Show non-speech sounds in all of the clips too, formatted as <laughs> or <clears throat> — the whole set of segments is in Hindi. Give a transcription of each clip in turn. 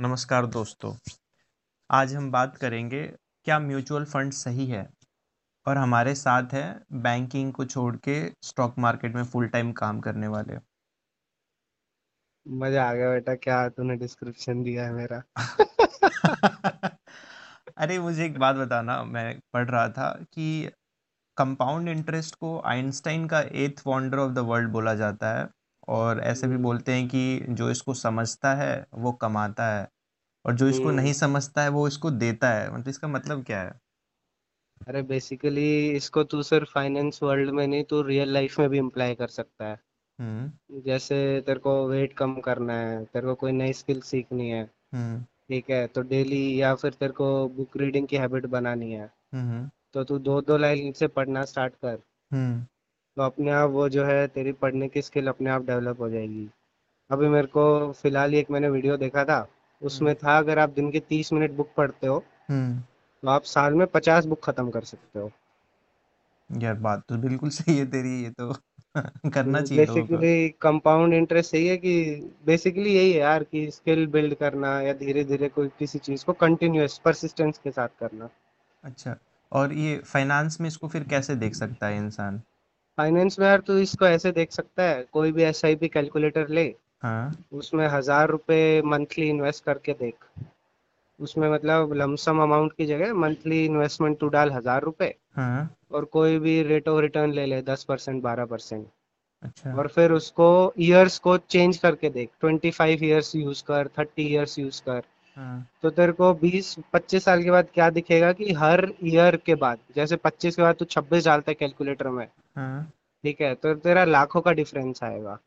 नमस्कार दोस्तों। आज हम बात करेंगे क्या म्यूचुअल फंड सही है? और हमारे साथ है बैंकिंग को छोड़ के स्टॉक मार्केट में फुल टाइम काम करने वाले। मज़ा आ गया बेटा क्या तूने डिस्क्रिप्शन दिया है मेरा? <laughs> अरे मुझे एक बात बताना मैं पढ़ रहा था कि कंपाउंड इंटरेस्ट को आइंस्टाइन का eighth wonder of the world बोला जाता है। और ऐसे भी बोलते हैं कि जो इसको समझता है वो कमाता है। और जो इसको नहीं हम्म, समझता है वो इसको देता है। मतलब इसका मतलब क्या है? अरे बेसिकली इसको तू सिर्फ़ फाइनेंस वर्ल्ड में नहीं तू रियल लाइफ में भी इम्प्लाई कर सकता है। हम्म। जैसे तेरे को वेट कम करना है तेरे को कोई नई स्किल सीखनी है हम्म। ठीक है तो डेली या फिर तेरे को बुक रीडिंग की हैबिट बनानी है। तो तू दो दो लाइन से पढ़ना स्टार्ट कर। तो अपने आप वो जो है तेरी पढ़ने की स्किल अपने आप डेवलप हो जाएगी। अभी मेरे को फ़िलहाल ही एक मैंने वीडियो देखा था हम्म। उसमें था अगर आप दिन के तीस मिनट बुक पढ़ते हो हम्म। तो आप साल में पचास बुक खत्म कर सकते हो। यार बात तो बिल्कुल सही है तेरी ये तो <laughs> करना तो चाहिए लोगों को। बेसिकली कंपाउंड इंटरेस्ट यही है कि बेसिकली यही है यार कि स्किल बिल्ड करना या धीरे धीरे कोई किसी चीज़ को कंटिन्यूस परसिस्टेंस के साथ करना। अच्छा और ये फाइनेंस में इसको फिर कैसे देख सकता है इंसान? फाइनेंस में यार तू इसको ऐसे देख सकता है कोई भी एस आई पी कैलकुलेटर ले हाँ। उसमें हज़ार रुपए मंथली इन्वेस्ट करके देख। उसमें मतलब लमसम अमाउंट की जगह मंथली इन्वेस्टमेंट तू डाल हज़ार रुपए हाँ। और कोई भी रेट ऑफ़ रिटर्न ले ले दस परसेंट बारह परसेंट। अच्छा। और फिर उसको ईयर्स को चेंज करके देख ट्वेंटी फाइव ईयर्स यूज़ कर थर्टी ईयर्स यूज़ कर। तो तेरे को बीस पच्चीस साल के बाद क्या दिखेगा कि हर ईयर के बाद जैसे पच्चीस के बाद तू छब्बीस डालता है कैलकुलेटर में हाँ। ठीक है? तो तेरा लाखों का डिफरेंस आएगा।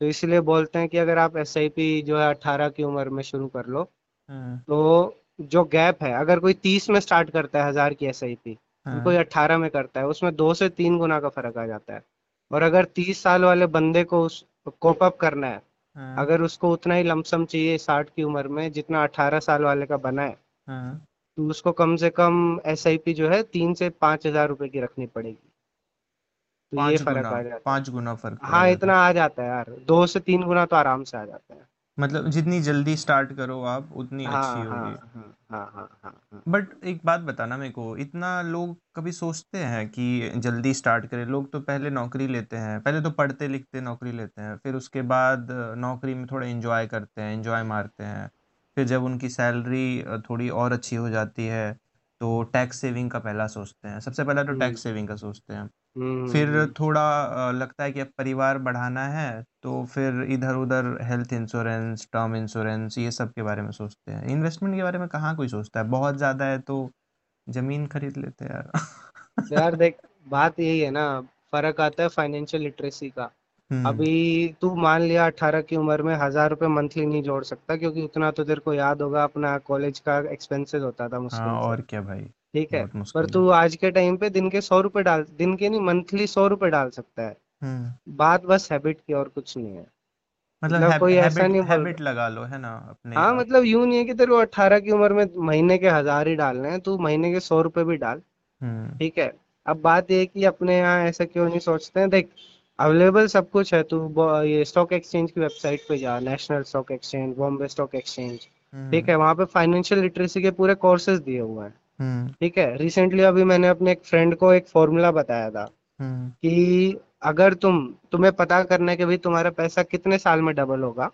तो इसलिए बोलते हैं कि अगर आप एस आई पी जो है अठारह की उम्र में शुरू कर लो हाँ। तो जो गैप है अगर कोई तीस में स्टार्ट करता है हज़ार की एस आई पी कोई अट्ठारह में करता है उसमें दो से तीन गुना का फ़र्क आ जाता है। और अगर तीस साल वाले बंदे को उस कोप अप करना है हाँ। अगर उसको उतना ही लमसम चाहिए साठ की उम्र में जितना अठारह साल वाले का बना है हाँ। तो उसको कम से कम एस आई पी जो है तीन से पाँच हज़ार रुपए की रखनी पड़ेगी। तो ये फ़र्क गुना आ जाता है। पाँच गुना फ़र्क है इतना आ जाता है यार। दो से तीन गुना तो आराम से आ जाता है। मतलब जितनी जल्दी स्टार्ट करो आप उतनी अच्छी हाँ हाँ होगी। हाँ हाँ हाँ हाँ हाँ। बट एक बात बताना मेरे को इतना लोग कभी सोचते हैं कि जल्दी स्टार्ट करें। लोग तो पहले नौकरी लेते हैं पहले तो पढ़ते लिखते नौकरी लेते हैं फिर उसके बाद अ, नौकरी में थोड़ा एंजॉय करते हैं एंजॉय मारते हैं। फिर जब उनकी सैलरी थोड़ी और अच्छी हो जाती है तो टैक्स सेविंग का पहला सोचते हैं। सबसे पहला तो हम्म टैक्स सेविंग का सोचते हैं। फिर हम्म थोड़ा अ, लगता है कि अब परिवार बढ़ाना है तो फिर इधर-उधर हेल्थ इंश्योरेंस, टर्म इंश्योरेंस ये सब के बारे में सोचते हैं। इन्वेस्टमेंट के बारे में कहाँ कोई सोचता है, बहुत ज़्यादा है तो ज़मीन खरीद लेते हैं तो यार। यार देख <laughs> बात यही है ना फ़र्क आता है फाइनेंशियल लिटरेसी का। हुँ, अभी तू मान लिया अठारह की उम्र में हज़ार रुपए मंथली नहीं जोड़ सकता क्योंकि उतना तो तेरे को याद होगा अपना कॉलेज का एक्सपेंसेस होता था हाँ मुश्किल से और क्या भाई, ठीक है पर तू आज के टाइम पे दिन के सौ रुपए डाल दिन के नहीं मंथली सौ रुपए डाल सकता है। बात बस हैबिट की और कुछ नहीं है। मतलब मतलब हैब कोई ऐसा हैबिट नहीं हैबिट लगा लो है ना अपने हाँ मतलब यूँ नहीं है कि तेरे को अट्ठारह की उम्र में महीने के हज़ार ही डालने हैं तू महीने के सौ रुपए भी डाल। ठीक है अब बात ये है कि अपने यहाँ ऐसा क्यों नहीं सोचते हैं? देख अवेलेबल सब कुछ है तू ये स्टॉक एक्सचेंज की वेबसाइट पे जा national stock exchange Bombay stock exchange ठीक है वहाँ पे फाइनेंशियल लिटरेसी के पूरे कोर्सेज दिए हुए हैं हुँ, ठीक है रिसेंटली अभी मैंने अपने एक फ्रेंड को एक फॉर्मूला बताया था हुँ, कि अगर तुम तुम्हें पता करना है कि भाई तुम्हारा पैसा कितने साल में डबल होगा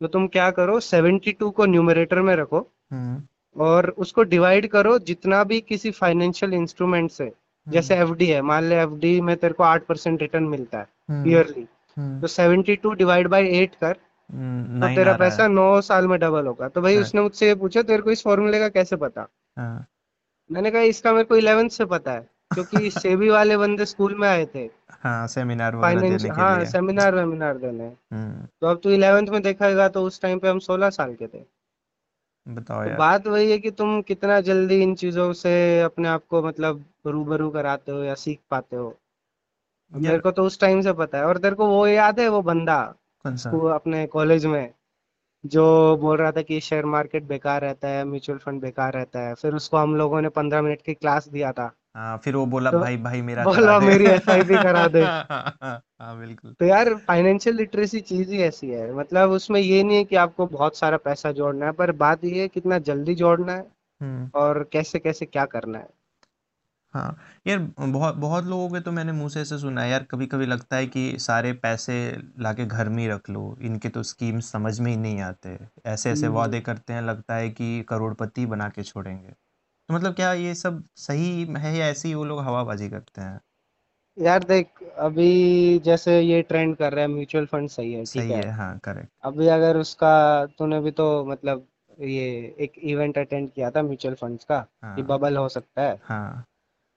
तो तुम क्या करो सेवेंटी टू को न्यूमरेटर में रखो और उसको डिवाइड करो जितना भी किसी फाइनेंशियल इंस्ट्रूमेंट से जैसे एफ़ एफडी है मान ले एफडी में तेरे को आठ परसेंट रिटर्न मिलता है ईयरली तो seventy two divide by eight कर तो 9 तेरा। पैसा नौ साल में डबल होगा। तो भाई हाँ, उसने मुझसे ये पूछा तेरे को इस फॉर्मूले का कैसे पता? हाँ, मैंने कहा इसका मेरे को इलेवेंथ से पता है क्योंकि <laughs> सेबी वाले बंदे स्कूल में आए थे। हाँ, सेमिनार देने के हाँ लिए। सेमिनार वेमिनार देने। तो अब तू इलेवेंथ में देखेगा तो उस टाइम पे हम सोलह साल के थे। बताओ तो यार। बात वही है कि तुम कितना जल्दी इन चीज़ों से अपने आप को मतलब रूबरू कराते हो या सीख पाते हो। मेरे को तो उस टाइम से पता है। और तेरे को वो याद है वो बंदा? कौन-सा? स्कूल अपने कॉलेज में जो बोल रहा था कि शेयर मार्केट बेकार रहता है म्यूचुअल फंड बेकार रहता है फिर उसको हम लोगों ने पंद्रह मिनट की क्लास दिया था। हाँ फिर वो बोला तो भाई भाई मेरा बोला मेरी एसआईपी करा दे। <laughs> हाँ बिल्कुल। तो यार फाइनेंशियल लिटरेसी चीज़ ही ऐसी है। मतलब उसमें ये नहीं है कि आपको बहुत सारा पैसा जोड़ना है पर बात ये है कितना जल्दी जोड़ना है हम्म। और कैसे कैसे क्या करना है। हाँ यार बहुत बहुत लोगों के तो मैंने मुँह से ऐसे सुना है यार कभी कभी लगता है कि सारे पैसे लाके घर में ही रख लो इनके तो स्कीम समझ में ही नहीं आते। ऐसे ऐसे हम्म। वादे करते हैं लगता है कि करोड़पति बना के छोड़ेंगे। तो मतलब क्या ये सब सही है या ऐसे ही वो लोग हवाबाजी करते हैं? यार देख अभी जैसे ये ट्रेंड कर रहा है म्यूचुअल फंड सही है ठीक सही है। है हाँ करेक्ट अभी अगर उसका तूने भी तो मतलब ये एक इवेंट अटेंड किया था म्यूचुअल फंड्स का कि हाँ। बबल हो सकता है। हाँ।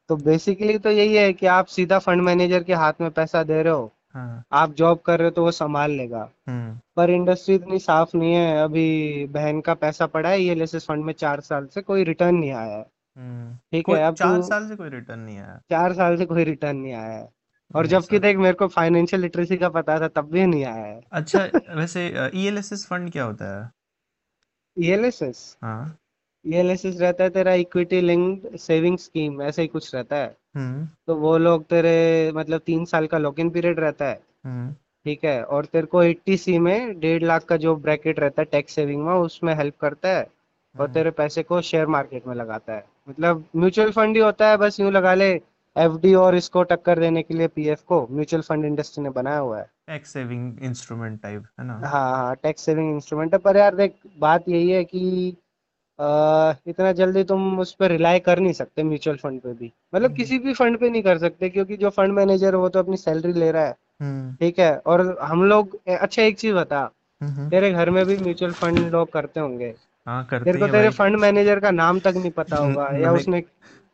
तो बेसिकली तो यही है कि आप सीधा फंड मैनेजर के हाथ में पैसा दे रहे हो। हाँ। आप जॉब कर रहे हो तो वो संभाल लेगा। हम्म। पर इंडस्ट्री इतनी साफ़ नहीं है। अभी बहन का पैसा पड़ा है ईएलएसएस फंड में चार साल से कोई रिटर्न नहीं आया है। हम्म। ठीक है अब चार साल से कोई रिटर्न नहीं आया। चार साल से कोई रिटर्न नहीं आया है। और जबकि देख मेरे को फाइनेंशियल लिटरेसी का पता था तब भी नहीं आया है। अच्छा <laughs> वैसे ईएलएसएस फंड क्या होता है? ईएलएसएस हाँ। ईएलएसएस रहता है तेरा इक्विटी लिंक्ड सेविंग स्कीम ऐसे ही कुछ रहता है। हम्म। तो वो लोग तेरे मतलब तीन साल का लॉक इन पीरियड रहता है। हम्म। ठीक है और तेरे को 80 सी में डेढ़ लाख का जो ब्रैकेट रहता है टैक्स सेविंग में उसमें हेल्प करता है और हम्म। तेरे पैसे को शेयर मार्केट में लगाता है। मतलब म्यूचुअल फंड ही होता है बस यूँ लगा ले एफडी और इसको टक्कर देने के लिए पीएफ को। म्यूचुअल फंड इंडस्ट्री ने बनाया हुआ है। टैक्स सेविंग इंस्ट्रूमेंट टाइप है ना? हाँ हाँ टैक्स सेविंग इंस्ट्रूमेंट है। पर यार देख बात यही है कि अ, इतना जल्दी तुम उस पर रिलाई कर नहीं सकते म्यूचुअल फंड पे भी। मतलब हम्म। किसी भी फंड पे नहीं कर सकते क्योंकि जो फंड मैनेजर है वो तो अपनी सैलरी ले रहा है। हम्म। ठीक है? और हम लोग अच्छा एक चीज़ बता। हम्म। तेरे घर में भी म्यूचुअल फंड लोग करते होंगे। हाँ करते तेरे को है तेरे फंड मैनेजर का नाम तक नहीं पता होगा या उसने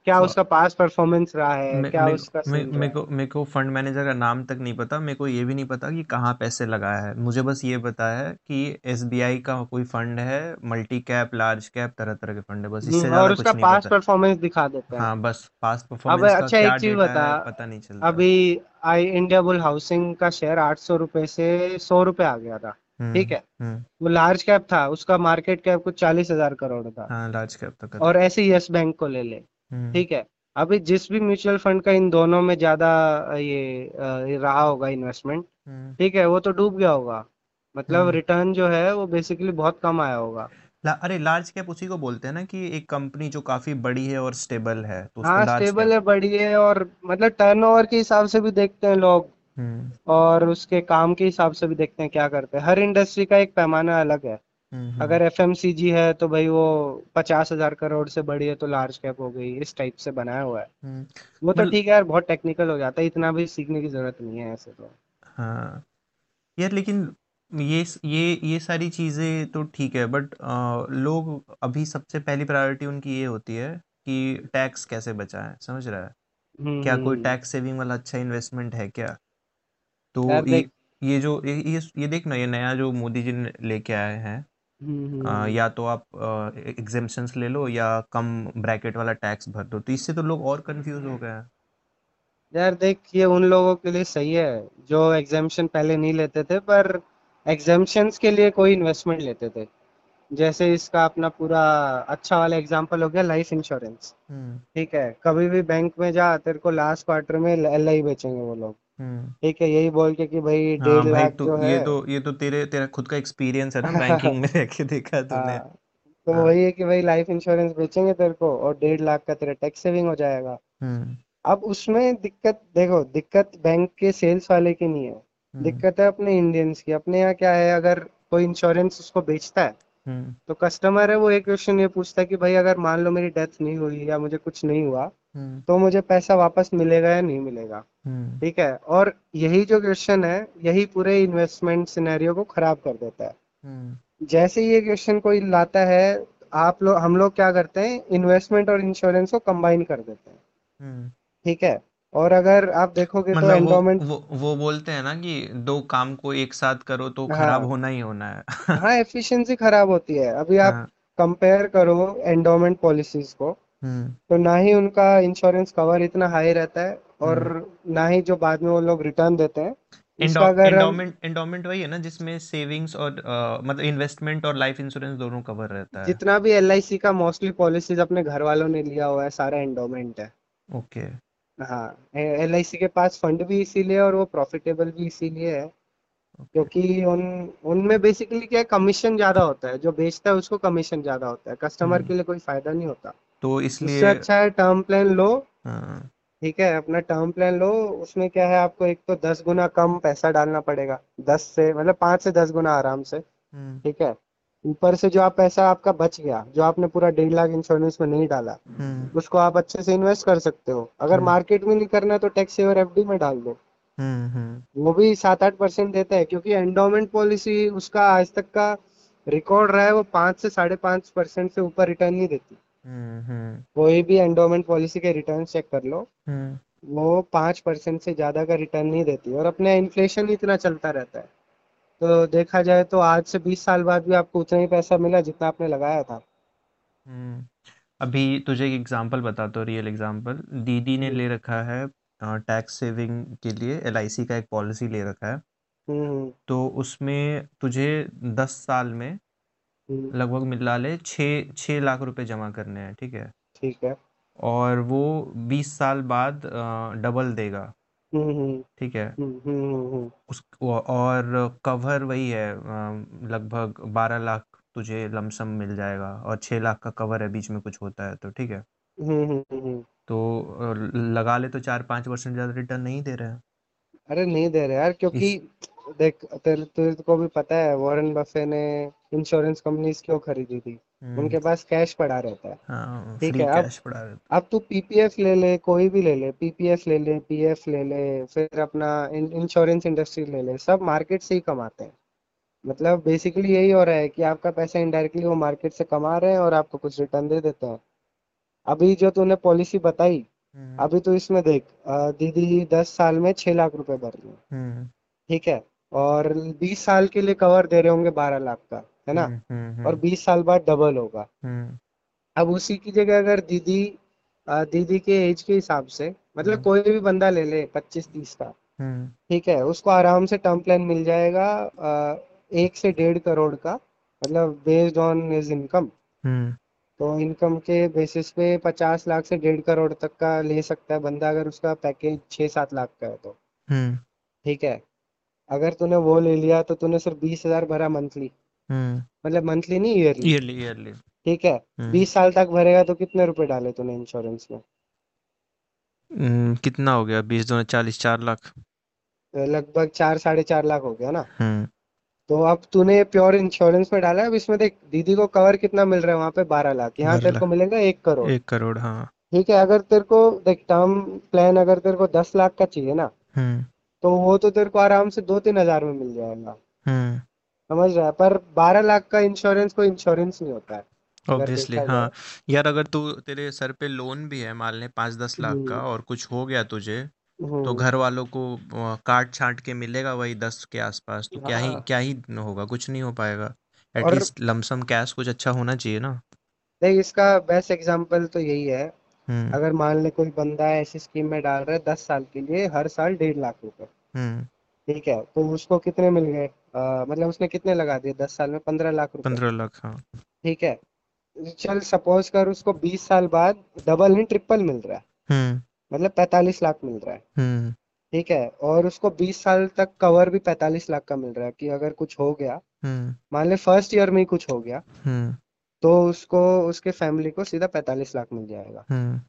क्या फ- उसका पास परफॉर्मेंस रहा है? मे, क्या मे, उसका मे, मेरे को मेरे को फंड मैनेजर का नाम तक नहीं पता। मेरे को ये भी नहीं पता कि कहाँ पैसे लगाया है। मुझे बस ये पता है कि एसबीआई का कोई फंड है मल्टी कैप लार्ज कैप तरह तरह के फंड है। बस इससे हम्म, और उसका पास परफॉर्मेंस दिखा देते हैं। हाँ बस पास्ट अब परफॉर्मेंस अच्छा एक चीज़ बता। पता नहीं चलता। अभी आई इंडिया बुल हाउसिंग का शेयर आठ सौ रुपये से सौ रुपये आ गया था। ठीक हम्म है? हम्म। वो लार्ज कैप था उसका मार्केट कैप कुछ चालीस हज़ार करोड़ था। हाँ लार्ज कैप तो और ऐसे यस बैंक को ले ले। ठीक है। अभी जिस भी म्यूचुअल फंड का इन दोनों में ज़्यादा ये ये रहा होगा इन्वेस्टमेंट हम्म। ठीक है वो तो डूब गया होगा। मतलब हम्म। रिटर्न जो है वो बेसिकली बहुत कम आया होगा। ला, अरे लार्ज कैप उसी को बोलते हैं ना कि एक कंपनी जो काफ़ी बड़ी है और स्टेबल है तो हाँ स्टेबल है बड़ी है और मतलब टर्नओवर के हिसाब से भी देखते हैं लोग। हम्म। और उसके काम के हिसाब से भी देखते हैं क्या करते हैं। हर इंडस्ट्री का एक पैमाना अलग है। हम्म हम्म अगर एफएमसीजी है तो भाई वो पचास हज़ार करोड़ से बड़ी है तो लार्ज कैप हो गई इस टाइप से बनाया हुआ है। हम्म, वो तो ठीक है यार बहुत टेक्निकल हो जाता है इतना भी सीखने की ज़रूरत नहीं है ऐसे तो। हाँ। यार लेकिन ये ये ये सारी चीज़ें तो ठीक है बट आ, लोग अभी सबसे पहली प्रायोरिटी उनकी ये होती है कि टैक्स कैसे बचाएँ समझ रहा है? हम्म क्या कोई हम्म। टैक्स सेविंग वाला अच्छा इन्वेस्टमेंट है क्या? तो ये ये जो ये ये ये देख ना ये नया जो मोदी जी ने लेके आए हैं हम्म हम्म अ, हम्म। या तो आप एग्जेम्पशंस ले लो या कम ब्रैकेट वाला टैक्स भर दो। तो इससे तो लोग और कंफ्यूज हो गए हैं। यार देख ये उन लोगों के लिए सही है जो एग्जामेशन पहले नहीं लेते थे पर एग्जामेशंस के लिए कोई इन्वेस्टमेंट लेते थे। जैसे इसका अपना पूरा अच्छा वाला एग्ज़ाम्पल हो गया लाइफ इंश्योरेंस ठीक है कभी भी बैंक में जा तेरे को लास्ट क्वार्टर में एलआई बेचेंगे वो लोग। ठीक है यही बोल के कि भाई हाँ डेढ़ भाई लाख तो जो ये है तो ये तो तेरे तेरा खुद का एक्सपीरियंस है ना <laughs> बैंकिंग में रह के देखा है तूने। हाँ तो हाँ। वही है कि भाई लाइफ इंश्योरेंस बेचेंगे तेरे को और डेढ़ लाख का तेरा टैक्स सेविंग हो जाएगा। हम्म। अब उसमें दिक्कत देखो दिक्कत बैंक के सेल्स वाले की नहीं है। हम्म। दिक्कत है अपने इंडियंस की। अपने यहाँ क्या है अगर कोई इंश्योरेंस उसको बेचता है हम्म। तो कस्टमर है वो एक क्वेश्चन ये पूछता है कि भाई अगर मान लो मेरी डेथ नहीं हुई या मुझे कुछ नहीं हुआ हम्म तो मुझे पैसा वापस मिलेगा या नहीं मिलेगा? हम्म। ठीक है और यही जो क्वेश्चन है यही पूरे इन्वेस्टमेंट सिनेरियो को खराब कर देता है। हम्म। जैसे ये क्वेश्चन कोई लाता है आप लोग हम लोग क्या करते हैं इन्वेस्टमेंट और इंश्योरेंस को कंबाइन कर देते हैं। हम्म। ठीक है और अगर आप देखोगे तो मतलब वो एंडोमेंट वो वो बोलते हैं ना कि दो काम को एक साथ करो तो हाँ, खराब हाँ होना ही होना है। हाँ एफिशिएंसी खराब होती है। अभी आप हाँ। कंपेयर करो एंडोमेंट पॉलिसीज़ को। हम्म तो ना ही उनका इंश्योरेंस कवर इतना हाई रहता है और हम्म। ना ही जो बाद में वो लोग रिटर्न देते हैं। एंडोमेंट वही है ना जिसमें सेविंग्स और अ, मतलब इन्वेस्टमेंट और लाइफ इंश्योरेंस दोनों कवर रहता है। जितना भी एल आई सी का मोस्टली पॉलिसीज़ अपने घर वालों ने लिया हुआ है सारा एंडोमेंट है। ओके हाँ एल के पास फंड भी इसीलिए और वो प्रॉफिटेबल भी इसीलिए है। क्योंकि उन उनमें बेसिकली क्या है कमीशन ज़्यादा होता है जो बेचता है उसको कमीशन ज़्यादा होता है। कस्टमर हम्म। के लिए कोई फ़ायदा नहीं होता। तो इसलिए अच्छा है टर्म प्लान लो। हाँ। ठीक है अपना टर्म प्लान लो उसमें क्या है आपको एक तो दस गुना कम पैसा डालना पड़ेगा। दस से मतलब पाँच से दस गुना आराम से। हम्म। ठीक है ऊपर से जो आप पैसा आपका बच गया जो आपने पूरा डेढ़ लाख इंश्योरेंस में नहीं डाला हम्म। उसको आप अच्छे से इन्वेस्ट कर सकते हो। अगर हम्म। मार्केट में नहीं करना तो टैक्स सेवर एफडी में डाल दो। हम्म हम्म। वो भी सात आठ परसेंट देता है क्योंकि एंडोमेंट पॉलिसी उसका आज तक का रिकॉर्ड रहा है वो पाँच से साढ़े पाँच परसेंट से ऊपर रिटर्न नहीं देती। हम्म हम्म कोई भी एंडोमेंट पॉलिसी के रिटर्न चेक कर लो हम्म। वो पाँच परसेंट से ज़्यादा का रिटर्न नहीं देती और अपने इन्फ्लेशन इतना चलता रहता है। तो देखा जाए तो आज से बीस साल बाद भी आपको उतना ही पैसा मिला जितना आपने लगाया था। हम्म अभी तुझे एक एग्जांपल बताता हूँ रियल एग्जांपल दीदी ने हम्म ले रखा है टैक्स सेविंग के लिए एलआईसी का एक पॉलिसी ले रखा है। हम्म। तो उसमें तुझे दस साल में हम्म, लगभग मिला ले छः छः लाख रुपए जमा करने हैं ठीक है? ठीक है। और वो बीस साल बाद डबल देगा। हम्म हम्म। ठीक है? हम्म उस और कवर वही है अ, लगभग बारह लाख तुझे लमसम मिल जाएगा और छः लाख का कवर है बीच में कुछ होता है तो ठीक है? तो अ, लगा ले तो चार पाँच परसेंट ज़्यादा रिटर्न नहीं दे रहे हैं। अरे नहीं दे रहे यार क्योंकि देख तेरे तेरे को भी पता है वॉरेन बफे ने इंश्योरेंस कंपनीज़ क्यों खरीदी थी? हम्म। उनके पास कैश पड़ा रहता है। हाँ ठीक है अब अब तू पीपीएफ ले ले कोई भी ले ले पीपीएफ ले ले पीएफ ले ले फिर अपना इंश्योरेंस इंडस्ट्री ले ले सब मार्केट से ही कमाते हैं। मतलब बेसिकली यही हो रहा है कि आपका पैसा इनडायरेक्टली वो मार्केट से कमा रहे हैं और आपको कुछ रिटर्न दे देते हैं। अभी जो तूने पॉलिसी बताई हम्म अभी तो इसमें देख दीदी दस साल में छह लाख रुपए भर रही हम्म। ठीक है? और बीस साल के लिए कवर दे रहे होंगे बारह लाख का है ना? हम्म हम्म और हम्म बीस साल बाद डबल होगा। हम्म। अब उसी की जगह अगर दीदी दीदी के एज के हिसाब से मतलब हम्म। कोई भी बंदा ले ले पच्चीस तीस का हम्म। ठीक है? उसको आराम से टर्म प्लान मिल जाएगा एक से डेढ़ करोड़ का मतलब बेस्ड ऑन हिज इनकम हम्म। तो इनकम के बेसिस पे पचास लाख से डेढ़ करोड़ तक का ले सकता है बंदा अगर उसका पैकेज छः सात लाख का है तो। हम्म। ठीक है? अगर तूने वो ले लिया तो तूने सिर्फ़ बीस हज़ार भरा मंथली हम्म। मतलब मंथली नहीं ईयरली ईयरली ईयरली ठीक है? हम्म। बीस साल तक भरेगा तो कितने रुपए डाले तूने इंश्योरेंस में? हम्म, कितना हो गया? बीस दूना चालीस चार लाख। लगभग चार साढ़े चार लाख हो गया ना? तो अब तूने प्योर इंश्योरेंस में डाला है अब इसमें देख दीदी को कवर कितना मिल रहा है वहाँ पे? बारह लाख। यहाँ तेरे को मिलेगा एक करोड़। एक करोड़ हाँ। ठीक है अगर तेरे को देख टर्म प्लान अगर तेरे को दस लाख का चाहिए ना हम्म। तो वो तो तेरे को आराम से दो तीन हज़ार में मिल जाएगा। हम्म। समझ रहा है? पर बारह लाख का इंश्योरेंस कोई इंश्योरेंस नहीं होता है अगर ऑब्वियसली हाँ। जाए। यार अगर तू तेरे सर पे लोन भी है मान ले पाँच दस लाख का हम्म। और कुछ हो गया तुझे तो हम्म। घर वालों को काट छांट के मिलेगा वही दस के आसपास? तो क्या ही हाँ। क्या ही होगा कुछ नहीं हो पाएगा। और एटलीस्ट लमसम कैश कुछ अच्छा होना चाहिए ना। देख इसका बेस्ट एग्जांपल तो यही है। हम्म। अगर मान ले कोई बंदा ऐसी स्कीम में डाल रहा है दस साल के लिए हर साल डेढ़ लाख रुपए। हम्म। ठीक है तो उसको कितने मिल गए? अ, मतलब उसने कितने लगा दिए? दस साल में पंद्रह लाख रुपए। पंद्रह लाख हाँ। ठीक है चल सपोज़ कर उसको बीस साल बाद डबल नहीं ट्रिपल मिल रहा है। हम्म। मतलब पैतालीस लाख मिल रहा है। हम्म। ठीक है और उसको बीस साल तक कवर भी पैतालीस लाख का मिल रहा है कि अगर कुछ हो गया हम्म। मान ले फ़र्स्ट ईयर में ही कुछ हो गया हम्म। तो उसको उसके फैमिली को सीधा पैतालीस लाख मिल जाएगा। हम्म।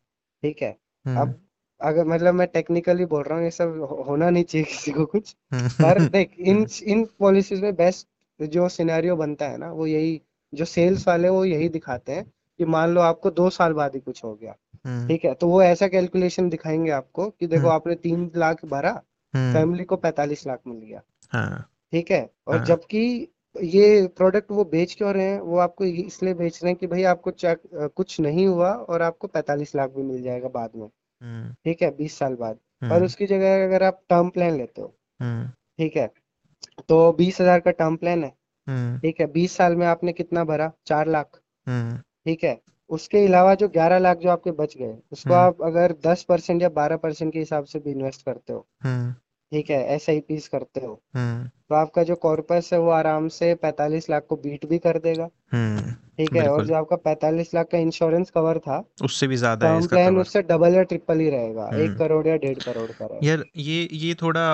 ठीक है अब अगर मतलब मैं टेक्निकली बोल रहा हूँ ये सब होना नहीं चाहिए किसी को कुछ पर देख <laughs> इन इन पॉलिसीज़ में बेस्ट जो सिनेरियो बनता है ना वो यही जो सेल्स वाले वो यही दिखाते हैं कि मान लो आपको दो साल बाद ही कुछ हो गया। ठीक है तो वो ऐसा कैलकुलेशन दिखाएँगे आपको कि देखो हम्म। आपने तीन लाख भरा हम्म। फैमिली को पैतालीस लाख मिल गया। हाँ। ठीक है और हाँ। जबकि ये प्रोडक्ट वो बेच क्यों रहे हैं वो आपको इसलिए बेच रहे हैं कि भाई आपको कुछ नहीं हुआ और आपको पैतालीस लाख भी मिल जाएगा बाद में। हम्म। ठीक है बीस साल बाद। और हम्म। उसकी जगह अगर आप टर्म प्लान लेते हो। हम्म। ठीक है तो बीस हज़ार का टर्म प्लान है। हम्म। ठीक है बीस साल में आपने कितना भरा? चार लाख। हम्म। ठीक है उसके अलावा जो ग्यारह लाख जो आपके बच गए उसको हम्म। आप अगर दस परसेंट या बारह परसेंट के हिसाब से भी इन्वेस्ट करते हो। हम्म। ठीक है एस आई पीज करते हो। हम्म। तो आपका जो कॉर्पस है वो आराम से पैंतालीस लाख को बीट भी कर देगा। ठीक है और जो आपका पैंतालीस लाख का इंश्योरेंस कवर था उससे भी ज़्यादा है इसका प्लान उससे डबल या ट्रिपल ही रहेगा एक करोड़ या डेढ़ करोड़ का यार ये ये थोड़ा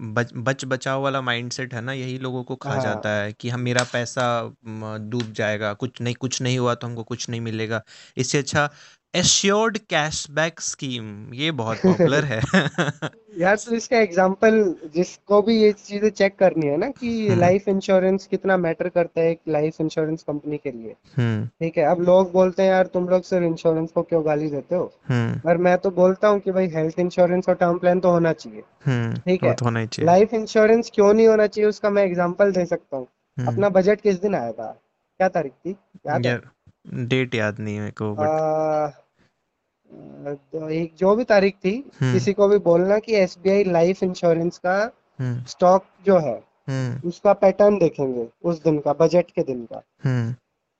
बच बच बचाव वाला माइंडसेट है ना यही लोगों को खा हाँ। जाता है कि हम मेरा पैसा म, डूब जाएगा कुछ नहीं कुछ नहीं हुआ तो हमको कुछ नहीं मिलेगा। इससे अच्छा एश्योर्ड कैशबैक स्कीम ये बहुत पॉपुलर है। <laughs> यार तो इसका एग्जांपल जिसको भी ये चीज़ें चेक करनी है ना कि हम्म। लाइफ इंश्योरेंस कितना मैटर करता है एक लाइफ इंश्योरेंस कंपनी के लिए। हम्म। ठीक है अब लोग बोलते हैं यार तुम लोग सिर्फ़ इंश्योरेंस को क्यों गाली देते हो? हम्म। पर मैं तो बोलता हूँ कि भाई हेल्थ इंश्योरेंस और टर्म प्लान तो होना चाहिए। हम्म ठीक है? तो होना चाहिए। लाइफ इंश्योरेंस क्यों नहीं होना चाहिए उसका मैं एग्ज़ाम्पल दे सकता हूँ। हम्म। अपना बजट किस दिन आया था क्या तारीख थी? याद है? डेट याद नहीं है मेरे को बट आ, तो एक जो भी तारीख थी हम्म। किसी को भी बोलना कि एसबीआई लाइफ इंश्योरेंस का हम्म। स्टॉक जो है हम्म। उसका पैटर्न देखेंगे उस दिन का बजट के दिन का। हम्म।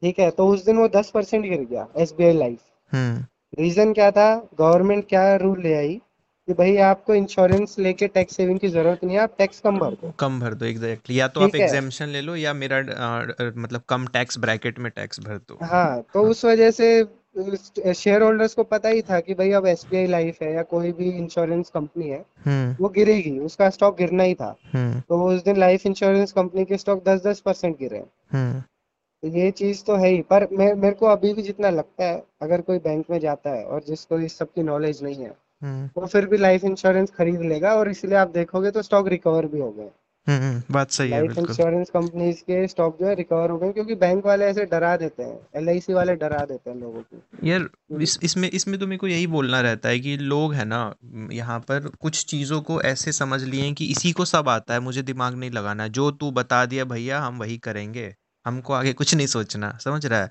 ठीक है तो उस दिन वो दस परसेंट गिर गया एसबीआई लाइफ हम्म। रीजन क्या था? गवर्नमेंट क्या रूल ले आई? कि भाई आपको इंश्योरेंस लेके टैक्स सेविंग की ज़रूरत नहीं है आप टैक्स कम भर दो। कम भर दो एग्जैक्टली या तो आप एग्जेम्पशन ले लो या मेरा अ, मतलब कम टैक्स ब्रैकेट में टैक्स भर दो। हाँ तो हाँ। उस वजह से शेयर होल्डर्स को पता ही था कि भाई अब एसबीआई लाइफ है या कोई भी इंश्योरेंस कंपनी है हम्म। वो गिरेगी उसका स्टॉक गिरना ही था। हम्म। तो उस दिन लाइफ इंश्योरेंस कंपनी के स्टॉक दस दस परसेंट गिरे हम्म। तो ये चीज़ तो है ही पर मैं मेरे को अभी भी जितना लगता है अगर कोई बैंक में जाता है और जिसको इस सब की नॉलेज नहीं है वो फिर भी लाइफ इंश्योरेंस खरीद लेगा और इसलिए आप देखोगे तो स्टॉक रिकवर भी हो गए हम्म हम्म, बात सही है लाइफ बिल्कुल। इंश्योरेंस कंपनीज़ के स्टॉक जो है रिकवर हो गए क्योंकि बैंक वाले ऐसे डरा देते हैं एलआईसी वाले डरा देते हैं लोगों को। यार इस इसमें इसमें तो मेरे को यही बोलना रहता है कि लोग है ना यहाँ पर कुछ चीज़ों को ऐसे समझ लिए कि इसी को सब आता है मुझे दिमाग नहीं लगाना जो तू बता दिया भैया हम वही करेंगे हमको आगे कुछ नहीं सोचना समझ रहा है?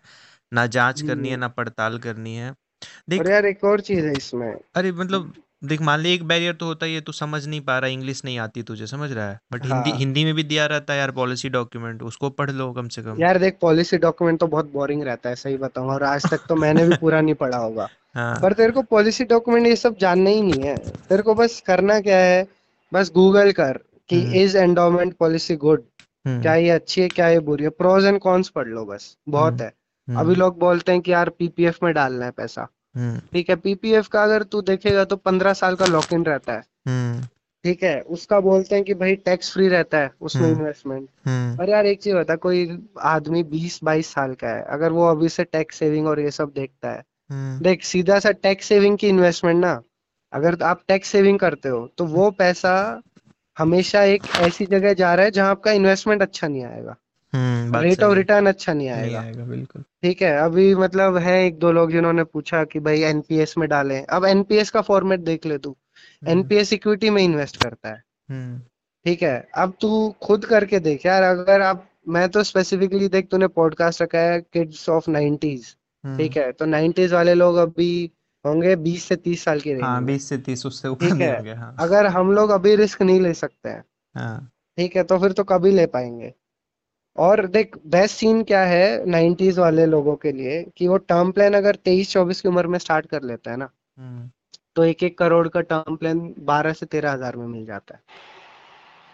ना जाँच करनी है हम्म, ना पड़ताल करनी है। और देख यार एक और चीज़ है इसमें। अरे मतलब देख मान ले एक बैरियर तो होता ही है तू समझ नहीं पा रहा इंग्लिश नहीं आती तुझे समझ रहा है? बट हिंदी हाँ। हिंदी में भी दिया रहता है यार पॉलिसी डॉक्यूमेंट उसको पढ़ लो कम से कम। यार देख पॉलिसी डॉक्यूमेंट तो बहुत बोरिंग रहता है सही बताऊँ और आज तक तो मैंने भी पूरा नहीं पढ़ा होगा। <laughs> हाँ। पर तेरे को पॉलिसी डॉक्यूमेंट ये सब जानना ही नहीं है। तेरे को बस करना क्या है बस गूगल कर कि इज़ एंडोमेंट पॉलिसी गुड क्या ये अच्छी है क्या ये बुरी है? प्रोज एंड कॉन्स पढ़ लो बस बहुत हम्म। है। अभी हम्म। लोग बोलते हैं कि यार पीपीएफ में डालना है पैसा। हम्म। ठीक है पीपीएफ का अगर तू देखेगा तो पंद्रह साल का लॉक इन रहता है। हम्म। ठीक है उसका बोलते हैं कि भाई टैक्स फ्री रहता है उसमें इन्वेस्टमेंट पर यार एक चीज़ बता कोई आदमी बीस बाईस साल का है अगर वो अभी से टैक्स सेविंग और ये सब देखता है। देख सीधा सा टैक्स सेविंग की इन्वेस्टमेंट ना अगर आप टैक्स सेविंग करते हो तो वो पैसा हमेशा एक ऐसी जगह जा रहा है जहाँ आपका इन्वेस्टमेंट अच्छा नहीं आएगा। हम्म रेट ऑफ़ रिटर्न अच्छा नहीं नहीं आएगा। आएगा बिल्कुल। ठीक है अभी मतलब है एक दो लोग जिन्होंने पूछा कि भाई एनपीएस में डालें। अब एनपीएस का फॉर्मेट देख ले तू। हम्म। एनपीएस इक्विटी में इन्वेस्ट करता है। हम्म। ठीक है अब तू खुद करके देख यार अगर आप मैं तो स्पेसिफिकली देख तूने पॉडकास्ट रखा है किड्स ऑफ़ नाइनटीज ठीक हम्म है तो नाइनटीज वाले लोग अभी होंगे बीस से तीस साल की हाँ बीस से तीस उससे ऊपर है होंगे हाँ। अगर हम लोग अभी रिस्क नहीं ले सकते हैं। हाँ। ठीक है तो फिर तो कभी ले पाएँगे। और देख बेस्ट सीन क्या है नाइन्टीज वाले लोगों के लिए कि वो टर्म प्लान अगर तेईस चौबीस की उम्र में स्टार्ट कर लेता है ना हम्म। तो एक एक करोड़ का टर्म प्लान बारह से तेरह हज़ार में मिल जाता है।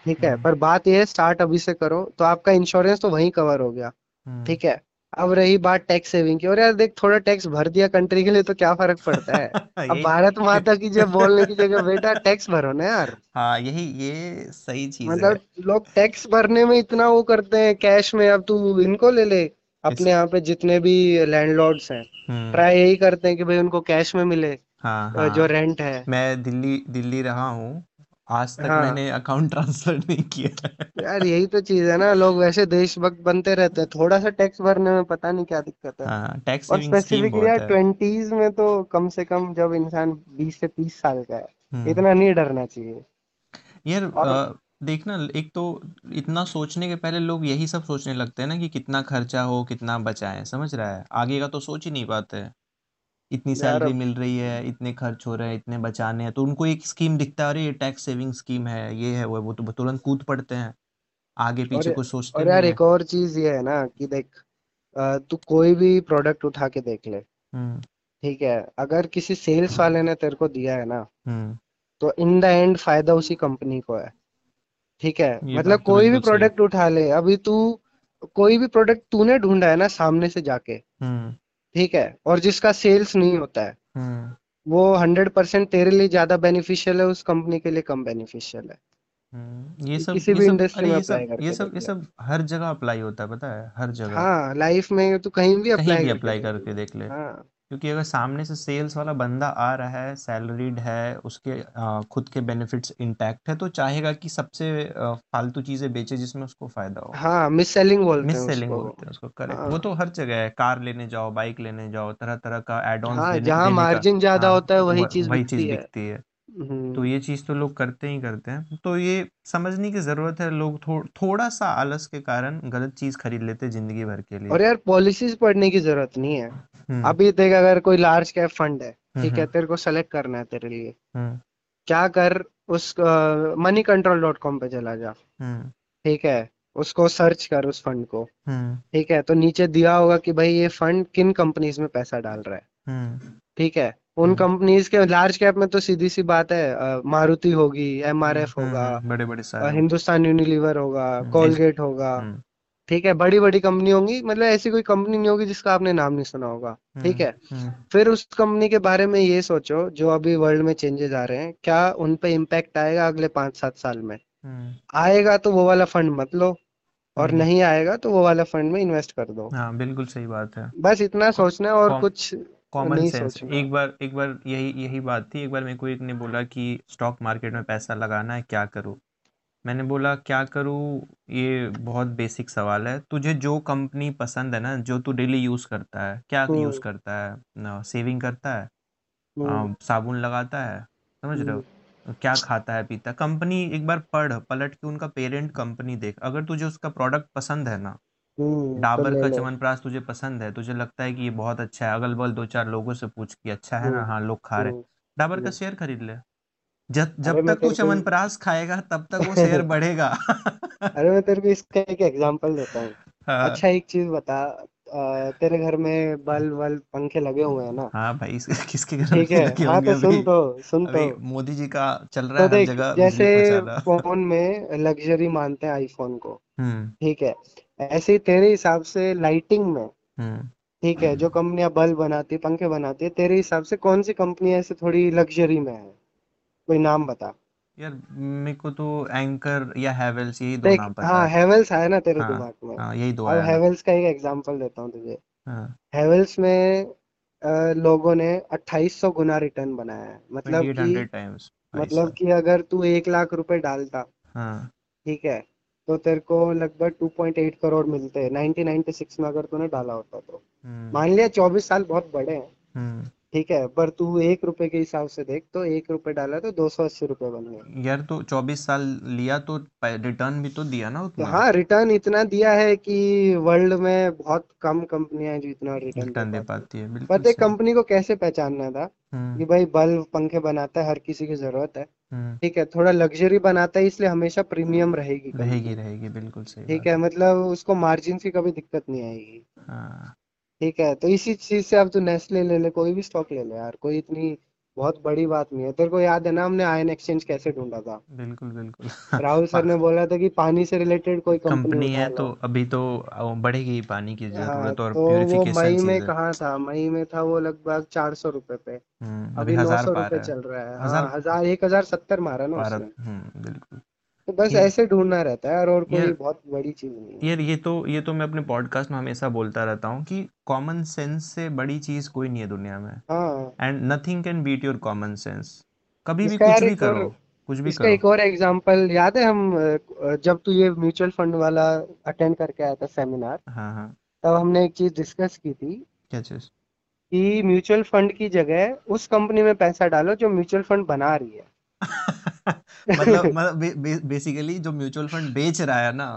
ठीक है हम्म। पर बात यह है स्टार्ट अभी से करो तो आपका इंश्योरेंस तो वहीं कवर हो गया। हम्म। ठीक है अब रही बात टैक्स सेविंग की। और यार देख थोड़ा टैक्स भर दिया कंट्री के लिए तो क्या फ़र्क पड़ता है? <laughs> अब भारत माता की जब बोलने की जगह बेटा टैक्स भरो ना यार। हाँ यही ये सही चीज़ है। मतलब लोग टैक्स भरने में इतना वो करते हैं कैश में अब तू इनको ले ले अपने यहाँ पे जितने भी लैंडलॉर्ड्स हैं। हम्म। ट्राई यही करते हैं कि भाई उनको कैश में मिले हाँ अ, जो हाँ। रेंट है। मैं दिल्ली दिल्ली रहा हूँ। आज तक हाँ। मैंने अकाउंट ट्रांसफ़र नहीं किया यार यही तो चीज़ है ना लोग वैसे देशभक्त बनते रहते हैं थोड़ा सा टैक्स भरने में पता नहीं क्या दिक्कत है। हाँ टैक्स और स्पेसिफिकली यार ट्वेंटीज में तो कम से कम जब इंसान बीस से तीस साल का है हम्म। इतना नहीं डरना चाहिए। यार और देखना एक तो इतना सोचने के पहले लोग यही सब सोचने लगते हैं ना कि कितना खर्चा हो कितना बचाएँ समझ रहा है? आगे का तो सोच ही नहीं पाते। इतनी यार सैलरी मिल रही है इतने खर्च हो रहे हैं इतने बचाने हैं तो उनको एक स्कीम दिखता है अरे ये टैक्स सेविंग स्कीम है ये है वो है वो तो तुरंत कूद पड़ते हैं। आगे और पीछे कुछ सोचते और यार नहीं है। एक और चीज़ ये है ना कि देख अ, तू कोई भी प्रोडक्ट उठा के देख ले। हम्म। ठीक है अगर किसी सेल्स वाले ने तेरे को दिया है ना हम्म। तो इन द एंड फ़ायदा उसी कंपनी को है। ठीक है ये मतलब बात तो कोई भी बिल्कुल सही है। प्रोडक्ट उठा ले अभी तू कोई भी प्रोडक्ट तूने ढूंढा है ना सामने से जाके हम्म। ठीक है? और जिसका सेल्स नहीं होता है हम्म। वो हंड्रेड परसेंट तेरे लिए ज़्यादा बेनिफिशियल है उस कंपनी के लिए कम बेनिफिशियल है। हम्म, ये सब किसी ये भी इंडस्ट्री में ये अप्लाई सब ये सब ये सब हर जगह अप्लाई होता है पता है? हर जगह। हाँ लाइफ में तो कहीं भी कहीं अप्लाई भी करके अप्लाई करके देख ले। हाँ। क्योंकि अगर सामने से सेल्स वाला बंदा आ रहा है सैलरीड है उसके आ, खुद के बेनिफिट्स इंटैक्ट है तो चाहेगा कि सबसे फालतू चीज़ें बेचे जिसमें उसको फ़ायदा हो। हाँ मिस सेलिंग बोलते मिस हैं सेलिंग बोलते हैं उसको करेक्ट वो हाँ तो हर जगह है कार लेने जाओ बाइक लेने जाओ तरह तरह का एड ऑन हाँ जहाँ मार्जिन ज़्यादा हाँ होता है वही चीज़ वही बिकती चीज़ है। बिकती है। तो हम्म ये चीज़ तो लोग करते ही करते हैं। तो ये समझने की ज़रूरत है लोग थो, थोड़ा सा आलस के कारण गलत चीज़ खरीद लेते हैं ज़िंदगी भर के लिए। और यार पॉलिसीज़ पढ़ने की ज़रूरत नहीं है। अभी देख अगर कोई लार्ज कैप फंड है हम्म ठीक है हम्म। तेरे को सेलेक्ट करना है तेरे लिए। हम्म। क्या कर उस मनी कंट्रोल डॉट कॉम पे चला जा। हम्म। ठीक है उसको सर्च कर उस फंड को। हम्म। ठीक है तो नीचे दिया होगा कि भाई ये फंड किन कंपनीज़ में पैसा डाल रहा है। हम्म। ठीक है उन हम्म। कंपनीज़ के लार्ज कैप में तो सीधी सी बात है मारुति होगी हम्म एमआरएफ हम्म होगा हम्म, बड़े बड़े सारे हिंदुस्तान यूनिलीवर होगा हम्म कोलगेट होगा। हम्म। ठीक है बड़ी बड़ी कंपनी होंगी मतलब ऐसी कोई कंपनी नहीं होगी जिसका आपने नाम नहीं सुना होगा ठीक हम्म है? हम्म। फिर उस कंपनी के बारे में ये सोचो जो अभी वर्ल्ड में चेंजेस आ रहे हैं क्या उन पे इम्पैक्ट आएगा अगले पाँच सात साल में? हम्म। आएगा तो वो वाला फंड मत लो और नहीं आएगा तो वो वाला फंड में इन्वेस्ट कर दो। हाँ बिल्कुल सही बात है। बस इतना सोचना है और कुछ कॉमन सेंस एक बार एक बार यही यही बात थी एक बार मेरे को एक ने बोला कि स्टॉक मार्केट में पैसा लगाना है क्या करूँ? मैंने बोला क्या करूँ? ये बहुत बेसिक सवाल है। तुझे जो कंपनी पसंद है ना जो तू डेली यूज़ करता है क्या यूज़ हम्म करता है? सेविंग करता है? हम्म। अ, साबुन लगाता है? समझ रहे हम्म। हो क्या खाता है पीता कंपनी एक बार पढ़ पलट के उनका पेरेंट कंपनी देख। अगर तुझे उसका प्रोडक्ट पसंद है ना हम्म, तो डाबर का लो तुझे पसंद है तुझे लगता है कि ये बहुत अच्छा है। अगल बगल दो चार लोगों से पूछ कि अच्छा है ना? हम्म। हाँ लोग खा रहे हम्म। डाबर का हम्म। शेयर खरीद ले। जब जब तक तू को खाएगा तब तक वो शेयर <laughs> बढ़ेगा। अरे मैं तेरे को इसका एक एग्जांपल देता हूँ। हाँ। अच्छा एक चीज़ बता तेरे घर में बल्ब वल्ब पंखे लगे हुए हैं ना? हाँ भाई किसके घर में ठीक है। लगे हाँ तो सुन तो सुन तो। मोदी जी का चल रहा तो है जगह जैसे फ़ोन में लग्जरी मानते हैं आईफोन को। हम्म। ठीक है। ऐसे ही तेरे हिसाब से लाइटिंग में हम्म। ठीक है जो कंपनियाँ बल्ब बनाती है पंखे बनाती है तेरे हिसाब से कौन सी कंपनी ऐसे थोड़ी लग्जरी में है? कोई नाम बता। यार मेरे को तो एंकर या हैवेल्स यही दो नाम पता हाँ है। हेवेल्स है ना तेरे हाँ दिमाग में। हाँ यही दो अब आया। ना हेवेल्स का एक एग्जांपल देता हूँ तुझे। हाँ। हेवेल्स में अ, लोगों ने 2800 गुना रिटर्न बनाया है। मतलब कि हंड्रेड टाइम्स भाई मतलब कि अगर तू एक लाख रुपए डालता हाँ। ठीक है तो तेरे को लगभग 2.8 करोड़ मिलते हैं। 1996 में अगर तूने डाला होता तो। हम्म। मान लिया 24 साल बहुत बड़े हैं। हम्म। ठीक है पर तू एक रुपए के हिसाब से देख तो एक रुपए डाला तो दो सौ अस्सी रुपए बन गए यार तो चौबीस साल लिया तो रिटर्न भी तो दिया ना तो उतना हाँ रिटर्न इतना दिया है कि वर्ल्ड में बहुत कम कंपनियाँ हैं जो इतना रिटर्न दे रिटर्न दे पाती है। पाती है कंपनी को कैसे पहचानना था? कि हम्म भाई बल्ब पंखे बनाता है हर किसी की ज़रूरत है। हम्म। ठीक है थोड़ा लग्जरी बनाता है इसलिए हमेशा प्रीमियम रहेगी रहेगी कंपनी रहेगी बिल्कुल सही ठीक है है मतलब उसको मार्जिन की कभी दिक्कत नहीं आएगी। हाँ। ठीक है तो इसी चीज़ से अब तू नेस्ले ले ले कोई भी स्टॉक ले ले यार कोई इतनी बहुत बड़ी बात नहीं है। तेरे को याद है ना हमने आयन एक्सचेंज कैसे ढूंढा था? बिल्कुल बिल्कुल। राहुल सर ने बोला था कि पानी से रिलेटेड कोई कंपनी है तो अभी तो बढ़ेगी पानी की हाँ ज़रूरत और तो वो प्यूरिफिकेशन मई में चीज़। है था? मई में था वो लगभग चार सौ रुपए पे। हम्म अभी नौ सौ है। चल रहा है। हाँ हज़ार एक हज़ार सत्तर मारा ना उसने। हम्म बिल्कुल। तो बस ऐसे ढूंढना रहता है और, और कोई बहुत बड़ी चीज़ नहीं है। यार ये तो ये तो मैं अपने पॉडकास्ट में हमेशा बोलता रहता हूँ कि कॉमन सेंस से बड़ी चीज़ कोई नहीं है दुनिया में। And nothing can beat your common sense कभी भी कुछ भी एक और करो कुछ भी इसका करो। एक और एग्जांपल याद है हम जब तू ये म्यूचुअल फंड वाला अटेंड करके आया था सेमिनार हाँ हाँ। तब हमने एक चीज़ डिस्कस की थी क्या चीज़? कि म्यूचुअल फंड की जगह उस कंपनी में पैसा डालो जो म्यूचुअल फंड बना रही है। <laughs> मतलब बे, बे, बेसिकली जो म्यूचुअल फंड बेच रहा है ना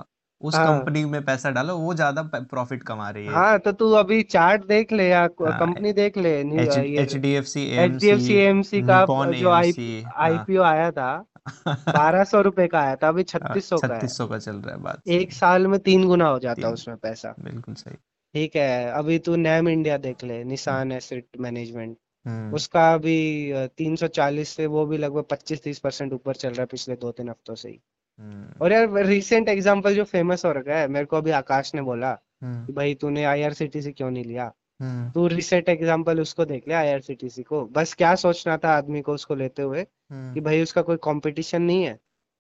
उस हाँ। कंपनी में पैसा डालो वो ज़्यादा प्रॉफिट कमा रही है। हाँ तो तू अभी चार्ट देख ले या हाँ कंपनी देख ले H D F C H D F C MC का निपॉन जो आई एएमसी हाँ। आईपीओ आया था <laughs> बारह सौ रुपए का आया था अभी छत्तीस सौ का है। छत्तीस सौ का चल रहा है बात। एक साल में तीन गुना हो जाता है उसमें पैसा। बिल्कुल सही। ठीक है अभी तू नैम इंडिया देख ले निशान एसेट मैनेजमेंट उसका अभी तीन सौ चालीस से वो भी लगभग पच्चीस तीस परसेंट ऊपर चल रहा है पिछले दो तीन हफ्तों से ही। हम्म। और यार रिसेंट एग्जांपल जो फ़ेमस हो रखा है मेरे को अभी आकाश ने बोला हम्म। कि भाई तूने आईआरसीटीसी क्यों नहीं लिया? हम्म। तू रिसेंट एग्जांपल उसको देख ले आईआरसीटीसी को। बस क्या सोचना था आदमी को उसको लेते हुए कि हम्म भाई उसका कोई कंपटीशन नहीं है।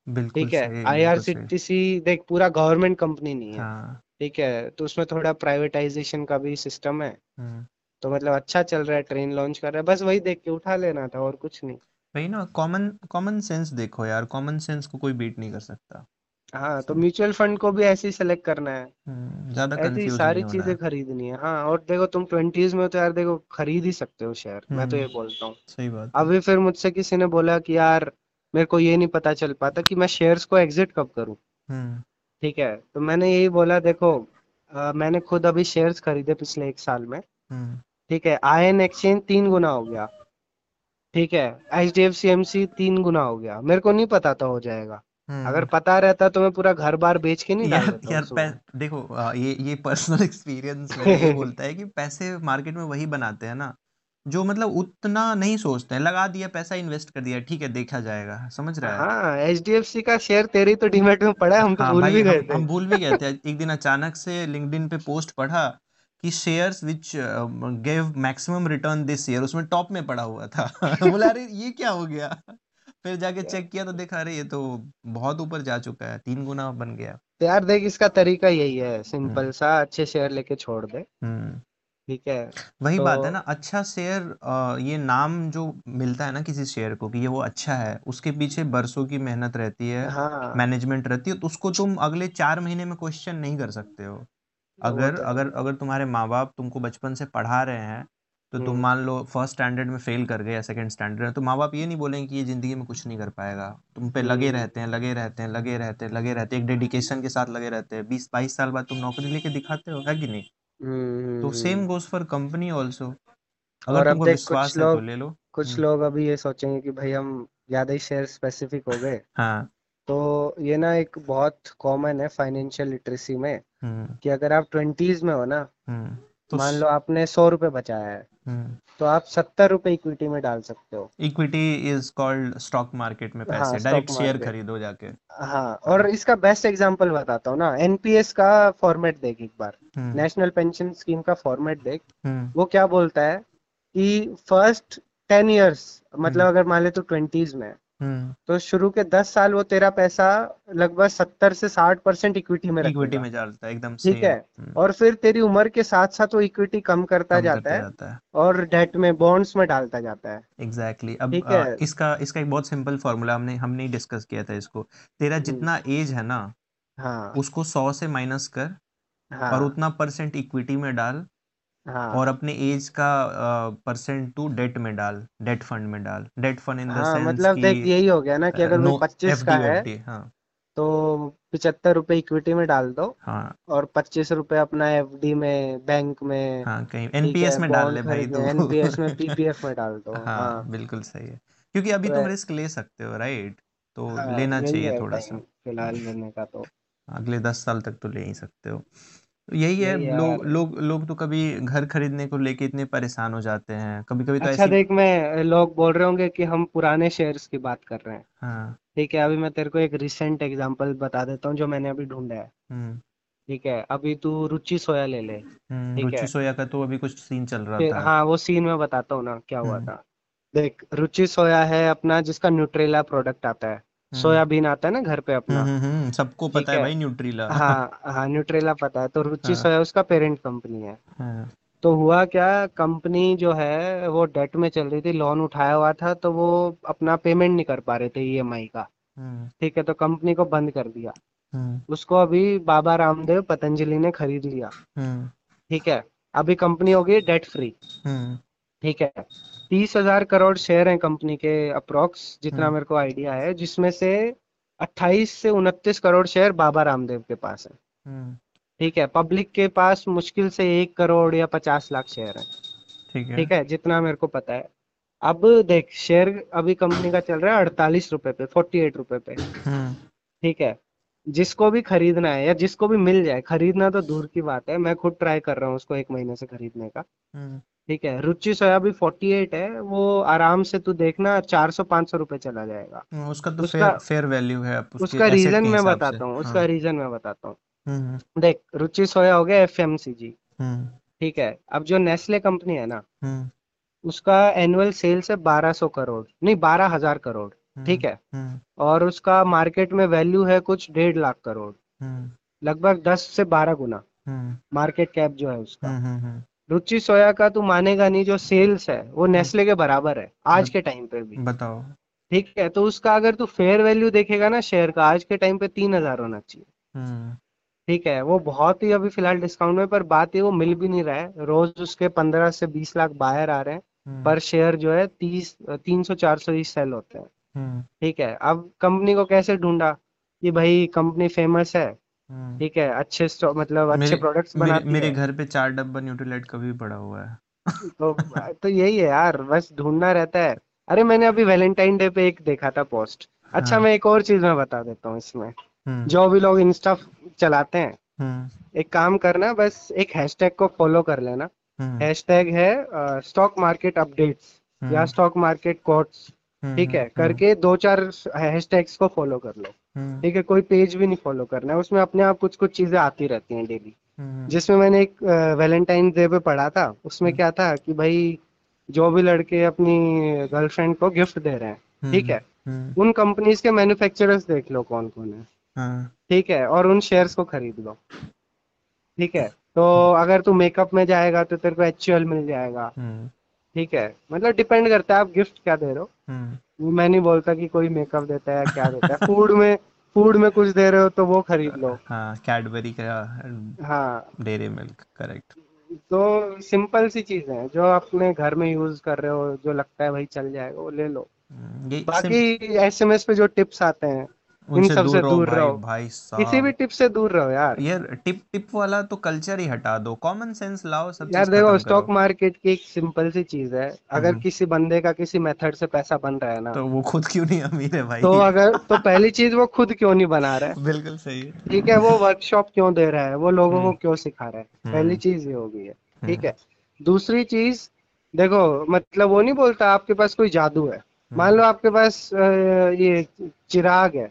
बिल्कुल ठीक है आईआरसीटीसी देख पूरा गवर्नमेंट कंपनी नहीं है। हाँ। ठीक है तो उसमें थोड़ा प्राइवेटाइजेशन का भी सिस्टम है। हम्म। तो मतलब अच्छा चल रहा है ट्रेन लॉन्च कर रहा है। बस वही देख के उठा लेना था और कुछ नहीं। वही ना कॉमन कॉमन सेंस देखो यार। कॉमन सेंस को कोई बीट नहीं कर सकता। हाँ तो म्यूचुअल फंड को भी ऐसे ही सेलेक्ट करना है। हम्म ज़्यादा ऐसी कंफ्यूज सारी चीज़ें खरीदनी है। हाँ और देखो तुम ट्वेंटीज में तो यार देखो खरीद ही सकते हो शेयर मैं तो ये हम्म बोलता हूँ। सही बात अभी फिर मुझसे किसी ने बोला कि यार मेरे को ये नहीं पता चल पाता कि मैं शेयर्स को एग्जिट कब करूँ। हम्म। ठीक है तो मैंने यही बोला देखो अ, मैंने खुद अभी शेयर्स खरीदे पिछले एक साल में। हम्म। ठीक है आयन एक्सचेंज तीन गुना हो गया। ठीक है H D F C M C तीन गुना हो गया। मेरे को नहीं पता था हो जाएगा। अगर हम्म पता रहता तो मैं पूरा घर बार बेच के नहीं यार देता यार देखो ये ये पर्सनल एक्सपीरियंस बोलता है कि पैसे मार्केट में वही बनाते हैं ना जो मतलब उतना नहीं सोचते हैं। लगा दिया पैसा इन्वेस्ट कर दिया ठीक है देखा जाएगा। समझ रहा है? हाँ एच डी एफ़ सी का शेयर तेरी तो डीमैट में पड़ा है हम तो हाँ भूल भी गए थे। हम भूल भी गए थे। एक दिन अचानक से लिंक्डइन पे पोस्ट पढ़ा कि shares which give maximum return this year उसमें टॉप में पड़ा हुआ था। <laughs> बोला अरे ये क्या हो गया? फिर जाके चेक किया तो देखा अरे ये तो बहुत ऊपर जा चुका है तीन गुना बन गया। तो यार देख इसका तरीका यही है सिंपल हम्म। सा अच्छे शेयर लेके छोड़ दे। हम्म। ठीक है वही तो... बात है ना अच्छा शेयर ये नाम जो मिलता है ना किसी शेयर को कि ये वो अच्छा है उसके पीछे बरसों की मेहनत रहती है हाँ। मैनेजमेंट रहती है तो उसको तुम अगले चार महीने में क्वेश्चन नहीं कर सकते हो। अगर अगर अगर तुम्हारे माँ बाप तुमको बचपन से पढ़ा रहे हैं तो तुम हम्म। मान लो फ़र्स्ट स्टैंडर्ड में फेल कर गए या सेकंड स्टैंडर्ड में तो माँ बाप ये नहीं बोलेंगे कि ये ज़िंदगी में कुछ नहीं कर पाएगा। तुम पे लगे हम्म। रहते हैं लगे रहते हैं लगे रहते हैं लगे रहते हैं एक डेडिकेशन के साथ लगे रहते हैं। बीस बाईस साल बाद तुम नौकरी लेके दिखाते हो है कि नहीं? हम्म तो same. Goes for company also अगर तुमको विश्वास है तो ले लो। कुछ लोग अभी ये सोचेंगे कि भाई हम ज़्यादा ही शेयर स्पेसिफिक हो गए। हाँ। तो ये ना एक बहुत कॉमन है फाइनेंशियल लिटरेसी में हम्म। कि अगर आप ट्वेंटीज में हो ना हम्म। तो मान लो आपने सौ रुपये बचाया है हम्म। तो आप सत्तर रुपये इक्विटी में डाल सकते हो। Equity is called stock market में हाँ पैसे स्टॉक डायरेक्ट शेयर खरीदो जाके। हाँ और इसका बेस्ट एग्जांपल बताता हूँ ना एनपीएस का फॉर्मेट देख एक बार। नेशनल पेंशन स्कीम का फॉर्मेट देख। वो क्या बोलता है कि फ़र्स्ट टेन इयर्स मतलब अगर मान ले तो ट्वेंटीज में है, तो शुरू के दस साल वो तेरा पैसा लगभग सत्तर से साठ परसेंट इक्विटी में इक्विटी में डालता है एकदम ठीक है? हम्म। और फिर तेरी उम्र के साथ साथ वो इक्विटी कम करता कम जाता करता है जाता है। और डेट में बॉन्ड्स में डालता जाता है। Exactly exactly. अब आ, इसका इसका एक बहुत सिंपल फॉर्मूला हमने हमने ही डिस्कस किया था इसको। तेरा हम्म, जितना एज है ना हाँ। उसको सौ से माइनस कर और हाँ उतना परसेंट इक्विटी में डाल हाँ। और अपने एज का परसेंट टू डेट में डाल डेट फंड में डाल। डेट फंड इन द हाँ सेंस मतलब देख यही हो गया ना कि अगर कोई पच्चीस एफ़ का डी है डी हाँ। तो पिछहत्तर रुपए इक्विटी में डाल दो हाँ। और पच्चीस रुपए अपना एफडी में बैंक में हाँ कहीं एनपीएस में डाल ले भाई तू। एनपीएस में <laughs> पीपीएफ में डाल दो हाँ हाँ। बिल्कुल सही है। क्योंकि अभी तो तुम रिस्क ले सकते हो राइट तो हाँ लेना चाहिए थोड़ा सा। फ़िलहाल लेने का तो। अगले दस साल तक तो ले ही सकते हो। यही है लोग यार। लोग लोग तो कभी घर खरीदने को लेके इतने परेशान हो जाते हैं। कभी कभी तो अच्छा ऐसी देख मैं लोग बोल रहे होंगे कि हम पुराने शेयर्स की बात कर रहे हैं। हाँ। ठीक है अभी मैं तेरे को एक रिसेंट एग्जांपल बता देता हूँ जो मैंने अभी ढूंढा है। हम्म। ठीक है अभी तू रुचि सोया ले ले। हम्म ठीक रुचि है। सोया का तो अभी कुछ सीन चल रहा फिर था। हाँ वो सीन में बताता हूँ ना क्या हुआ हम्म। था। देख रुचि सोया है अपना जिसका न्यूट्रेला प्रोडक्ट आता है। सोयाबीन आता है ना घर पे हम्म अपना। हम्म हम्म, सबको ठीक पता है है। भाई न्यूट्रीला हाँ हाँ न्यूट्रेला पता है तो रुचि हाँ। सोया उसका पेरेंट कंपनी है। हाँ। तो हुआ क्या कंपनी जो है वो डेट में चल रही थी लोन उठाया हुआ था तो वो अपना पेमेंट नहीं कर पा रहे थे ईएमआई का। हम्म। ठीक है तो कंपनी को बंद कर दिया। हम्म। उसको अभी बाबा रामदेव पतंजलि ने खरीद लिया। हम्म। ठीक है अभी कंपनी हो गई डेट फ्री हम्म। ठीक है तीस हज़ार करोड़ शेयर हैं कंपनी के अप्रोक्स जितना हम्म मेरे को आइडिया है जिसमें से 28 से उनतीस करोड़ शेयर बाबा रामदेव के पास है। हम्म ठीक है पब्लिक के पास मुश्किल से एक करोड़ या पचास लाख शेयर है। ठीक है। ठीक है जितना मेरे को पता है। अब देख शेयर अभी कंपनी का चल रहा है अड़तालीस रुपए पे फोर्टी एट रुपए पे। हम्म ठीक है जिसको भी खरीदना है या जिसको भी मिल जाए खरीदना तो दूर की बात है मैं खुद ट्राई कर रहा हूँ उसको एक महीने से खरीदने का। ठीक है रुचि सोया भी 48 है वो आराम से तू देखना चार सौ 400 500 रुपए चला जाएगा। हम्म, उसका तो उसका फेयर वैल्यू है उसके रीजन के मैं से बताता हूँ हाँ उसका रीजन मैं बताता हूँ। देख रुचि सोया हो गया एफएमसीजी हम्म। ठीक है अब जो नेस्ले कंपनी है ना हम्म। उसका एनुअल सेल्स है 1200 करोड़ नहीं 12000 करोड़ ठीक हम्म है। हम्म। और उसका मार्केट में वैल्यू है कुछ डेढ़ लाख करोड़। लगभग 10 से 12 गुना मार्केट कैप जो है उसका। हम्म हम्म। रुचि सोया का तू मानेगा नहीं जो सेल्स है वो नेस्ले के बराबर है आज के टाइम पे भी। बताओ। ठीक है तो उसका अगर तू फेयर वैल्यू देखेगा ना शेयर का आज के टाइम पे तीन हज़ार होना चाहिए। हम्म। ठीक है वो बहुत ही अभी फ़िलहाल डिस्काउंट में पर बात ये वो मिल भी नहीं रहा है। रोज उसके पंद्रह से बीस लाख बाहर आ रहे हैं हम्म। पर शेयर जो है तीस तीन सौ चार सौ ही सेल होते हैं। हम्म। ठीक है अब कंपनी को कैसे ढूंढा? कि भाई कंपनी फ़ेमस है हम्म। ठीक है अच्छे स्टॉक मतलब अच्छे मेरे प्रोडक्ट्स मेरे बनाती मेरे है। घर पे चार डब्बा न्यूट्रीलाइट का भी पड़ा हुआ है। तो तो यही है यार बस ढूंढना रहता है। अरे मैंने अभी वैलेंटाइन डे पे एक देखा था पोस्ट अच्छा हाँ। मैं एक और चीज़ मैं बता देता हूँ इसमें। हम्म। जो भी लोग इंस्टा चलाते हैं हम्म। एक काम करना बस एक हैशटैग को फॉलो कर लेना। हम्म। हैशटैग है स्टॉक मार्केट अपडेट्स या हम्म। स्टॉक मार्केट कोट्स हम्म ठीक है हम्म करके दो चार हैशटैग्स को फॉलो कर लो। ठीक है कोई पेज भी नहीं फॉलो करना है। उसमें अपने आप कुछ कुछ चीज़ें आती रहती हैं डेली हम्म। जिसमें मैंने एक वैलेंटाइन डे पे पढ़ा था उसमें हम्म। क्या था कि भाई जो भी लड़के अपनी गर्लफ्रेंड को गिफ्ट दे रहे हैं ठीक हम्म है हम्म। उन कंपनीज़ के मैन्युफैक्चरर्स देख लो कौन कौन है। हाँ। ठीक है और उन शेयर्स को खरीद लो। ठीक है तो अगर तू मेकअप में जाएगा तो तेरे को एचयूएल मिल जाएगा। हम्म। ठीक है मतलब डिपेंड करता है आप गिफ्ट क्या दे रहे हो। हम्म। मैं नहीं बोलता कि कोई मेकअप देता है क्या देता है। फ़ूड में फ़ूड में कुछ दे रहे हो तो वो खरीद लो। हाँ कैडबरी का हाँ। डेरी मिल्क करेक्ट तो सिंपल सी चीज़ है जो अपने घर में यूज़ कर रहे हो जो लगता है भाई चल जाएगा वो ले लो। बाकी एसएमएस पे जो टिप्स आते हैं इन सबसे दूर रहो भाई भाई किसी भी टिप से दूर रहो यार। यार टिप टिप वाला तो कल्चर ही हटा दो। कॉमन सेंस लाओ सब यार देखो स्टॉक मार्केट की एक सिंपल सी चीज़ है। अगर हम्म। किसी बंदे का किसी मेथड से पैसा बन रहा है ना तो वो खुद क्यों नहीं अमीर है भाई? तो अगर तो पहली चीज़ वो खुद क्यों नहीं बना रहा है? <laughs> बिल्कुल सही है। ठीक है वो वर्कशॉप क्यों दे रहा है? वो लोगों को हम्म। क्यों सिखा रहा है? पहली हम्म चीज़ ये होगी है। ठीक है। दूसरी चीज़ देखो मतलब वो नहीं बोलता आपके पास कोई जादू है। मान लो आपके पास ये चिराग है।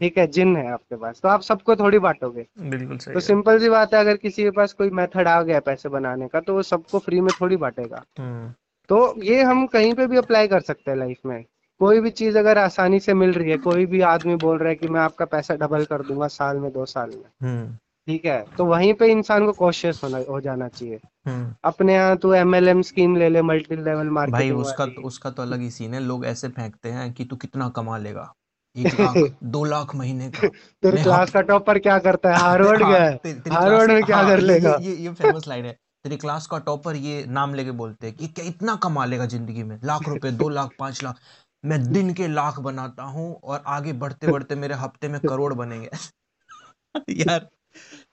ठीक है जिन है आपके पास। तो आप सबको थोड़ी बांटोगे। बिल्कुल सही तो है। सिंपल सी बात है अगर किसी के पास कोई मेथड आ गया पैसे बनाने का तो वो सबको फ्री में थोड़ी बांटेगा। हम्म। तो ये हम कहीं पे भी अप्लाई कर सकते हैं लाइफ में। कोई भी चीज़ अगर आसानी से मिल रही है कोई भी आदमी बोल रहा है कि मैं आपका पैसा डबल कर दूँगा साल में दो साल में। हम्म। ठीक है तो वहीं पे इंसान को कॉशियस होना हो जाना चाहिए। हम्म। अपने यहाँ तू एमएलएम स्कीम ले ले मल्टी लेवल भाई उसका तो उसका तो अलग ही सीन है। लोग ऐसे फेंकते हैं कि तू कितना कमा लेगा। एक लाख दो लाख महीने का। <laughs> तेरे क्लास का टॉपर क्या करता है? <laughs> हार्वर्ड गया है। हार्वर्ड में क्या हाँ कर लेगा? ये ये फ़ेमस लाइन है। तेरी क्लास का टॉपर ये नाम लेके बोलते हैं कि क्या इतना कमा लेगा ज़िंदगी में? लाख रुपए दो लाख पाँच लाख। मैं दिन के लाख बनाता हूँ और आगे बढ़ते बढ़ते मेरे हफ़्ते में करोड़ बनेंगे। <laughs> यार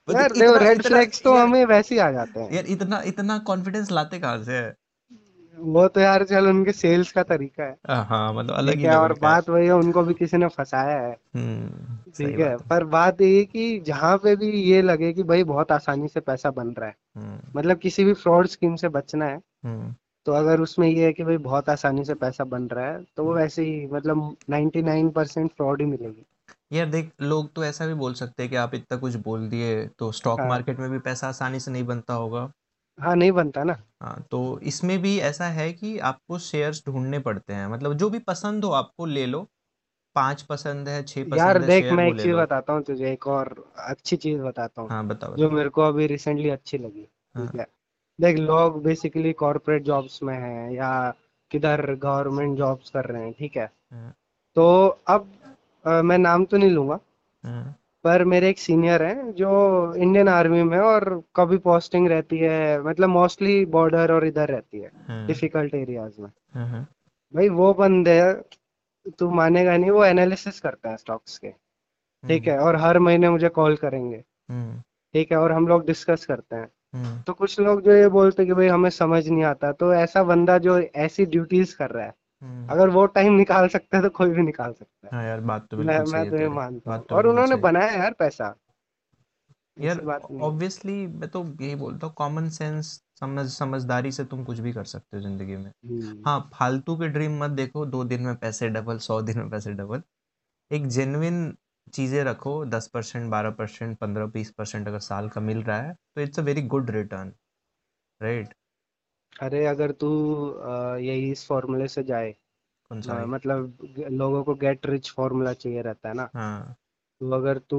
मतलब यार देखो इतना रेड फ्लैग्स तो हमें वैसे ही आ जाते हैं। यार इतना इतना कॉन्फिडेंस लाते कहाँ से है? वो तो यार चल उनके सेल्स का तरीका है। हाँ हाँ, मतलब अलग ही है और बात वही है उनको भी किसी ने फंसाया है। हम्म ठीक है पर बात ये है कि जहाँ पे भी ये लगे कि भाई बहुत आसानी से पैसा बन रहा है हम्म। मतलब किसी भी फ्रॉड स्कीम से बचना है हम्म। तो अगर उसमें ये है कि भाई बहुत आसानी से पैसा बन रहा है तो वो वैसे ही मतलब 99% फ्रॉड ही मिलेगी। यार देख लोग तो ऐसा भी बोल सकते हैं कि आप इतना कुछ बोल दिए तो स्टॉक हाँ। मार्केट में भी पैसा आसानी से नहीं बनता होगा। हाँ नहीं बनता ना। हाँ तो इसमें भी ऐसा है कि आपको शेयर्स ढूँढने पड़ते हैं। मतलब जो भी पसंद हो आपको ले लो। पाँच पसंद है छह पसंद यार है देख शेयर मैं वो एक ले चीज़ लो। बताता हूँ तुझे एक और अच्छी चीज़ बताता हूँ। हाँ बता जो बता मेरे को अभी रिसेंटली अच्छी लगी हाँ। ठीक है? देख लोग बेसिकली कॉर्पोरेट जॉब्स में हैं या किधर गवर्नमेंट जॉब्स कर रहे हैं ठीक है? हाँ। तो अब अ, मैं नाम तो नहीं लूँगा। हाँ। पर मेरे एक सीनियर हैं जो इंडियन आर्मी में और कभी पोस्टिंग रहती है मतलब मोस्टली बॉर्डर और इधर रहती है हाँ। डिफ़िकल्ट एरियाज़ में। हाँ हाँ। भाई वो बंदे तू मानेगा नहीं वो एनालिसिस करते हैं स्टॉक्स के। ठीक हम्म। है और हर महीने मुझे कॉल करेंगे। हम्म। ठीक है और हम लोग डिस्कस करते हैं। हम्म। तो कुछ लोग जो ये बोलते हैं कि भाई हमें समझ नहीं आता तो ऐसा बंदा जो ऐसी ड्यूटीज़ कर रहा है हम्म अगर वो टाइम निकाल सकता है तो कोई भी निकाल सकता है। हाँ यार बात तो मैं मैं तो ये मानता हूँ। और उन्होंने बनाया यार पैसा। यार ऐसी बात नहीं ऑब्वियसली मैं तो यही बोलता हूँ कॉमन सेंस समझ समझदारी से तुम कुछ भी कर सकते हो ज़िंदगी में। हम्म। हाँ फालतू के ड्रीम मत देखो दो दिन में पैसे डबल सौ दिन में पैसे डबल एक जेन्युइन चीज़ें रखो दस परसेंट बारह परसेंट पंद्रह बीस परसेंट अगर साल का मिल रहा है तो it's a very good return right अरे अगर तू अ, यही इस फॉर्मूले से जाए कौन सा अ, भाई मतलब लोगों को गेट रिच फॉर्मूला चाहिए रहता है ना? हाँ। तो अगर तू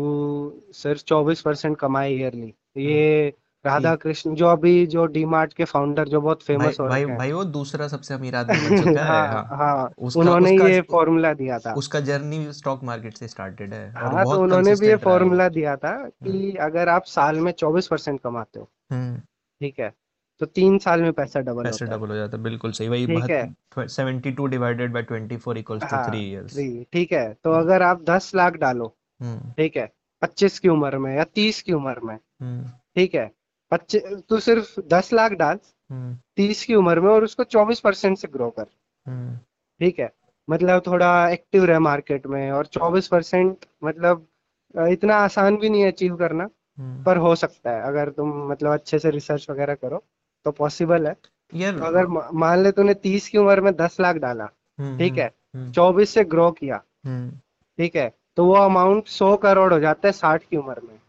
सिर्फ़ चौबीस परसेंट कमाए ईयरली तो हाँ। ये राधा ठीक। कृष्ण जो अभी जो डीमार्ट के फाउंडर जो बहुत भाई फ़ेमस हो भाई रखे हैं। भाई वो दूसरा सबसे अमीर आदमी बन चुका है। <laughs> हाँ हाँ। हाँ उसका उन्होंने उसका ये फॉर्मूला दिया था। उसका जर्नी स्टॉक मार्केट से स्टार्टेड है और हाँ तो बहुत उन्होंने भी ये कंसिस्टेंट रहा है वो। फॉर्मूला दिया था हम्म। कि अगर आप साल में चौबीस परसेंट कमाते हो हम्म। ठीक है तो तीन साल में पैसा डबल पैसे डबल हो। जाता है बिल्कुल सही। वही ठीक है। Seventy two divided by twenty four equals to three years three ठीक है। तो अगर आप दस लाख डालो हम्म। ठीक है पच्चीस की उम्र में या तीस की उम्र में हम्म। ठीक है पच्चीस तू सिर्फ़ दस लाख डाल हम्म। तीस की उम्र में और उसको चौबीस परसेंट से ग्रो कर। हम्म। ठीक है मतलब थोड़ा एक्टिव रहे मार्केट में और चौबीस परसेंट मतलब इतना आसान भी नहीं है अचीव करना हम्म। पर हो सकता है अगर तुम मतलब अच्छे से रिसर्च वगैरह करो। तो पॉसिबल है। तो अगर मान ले तूने तीस की उम्र में दस लाख डाला हम्म ठीक हम्म है? हम्म। चौबीस से ग्रो किया ठीक है? तो वो अमाउंट सौ करोड़ हो जाता है साठ की उम्र में।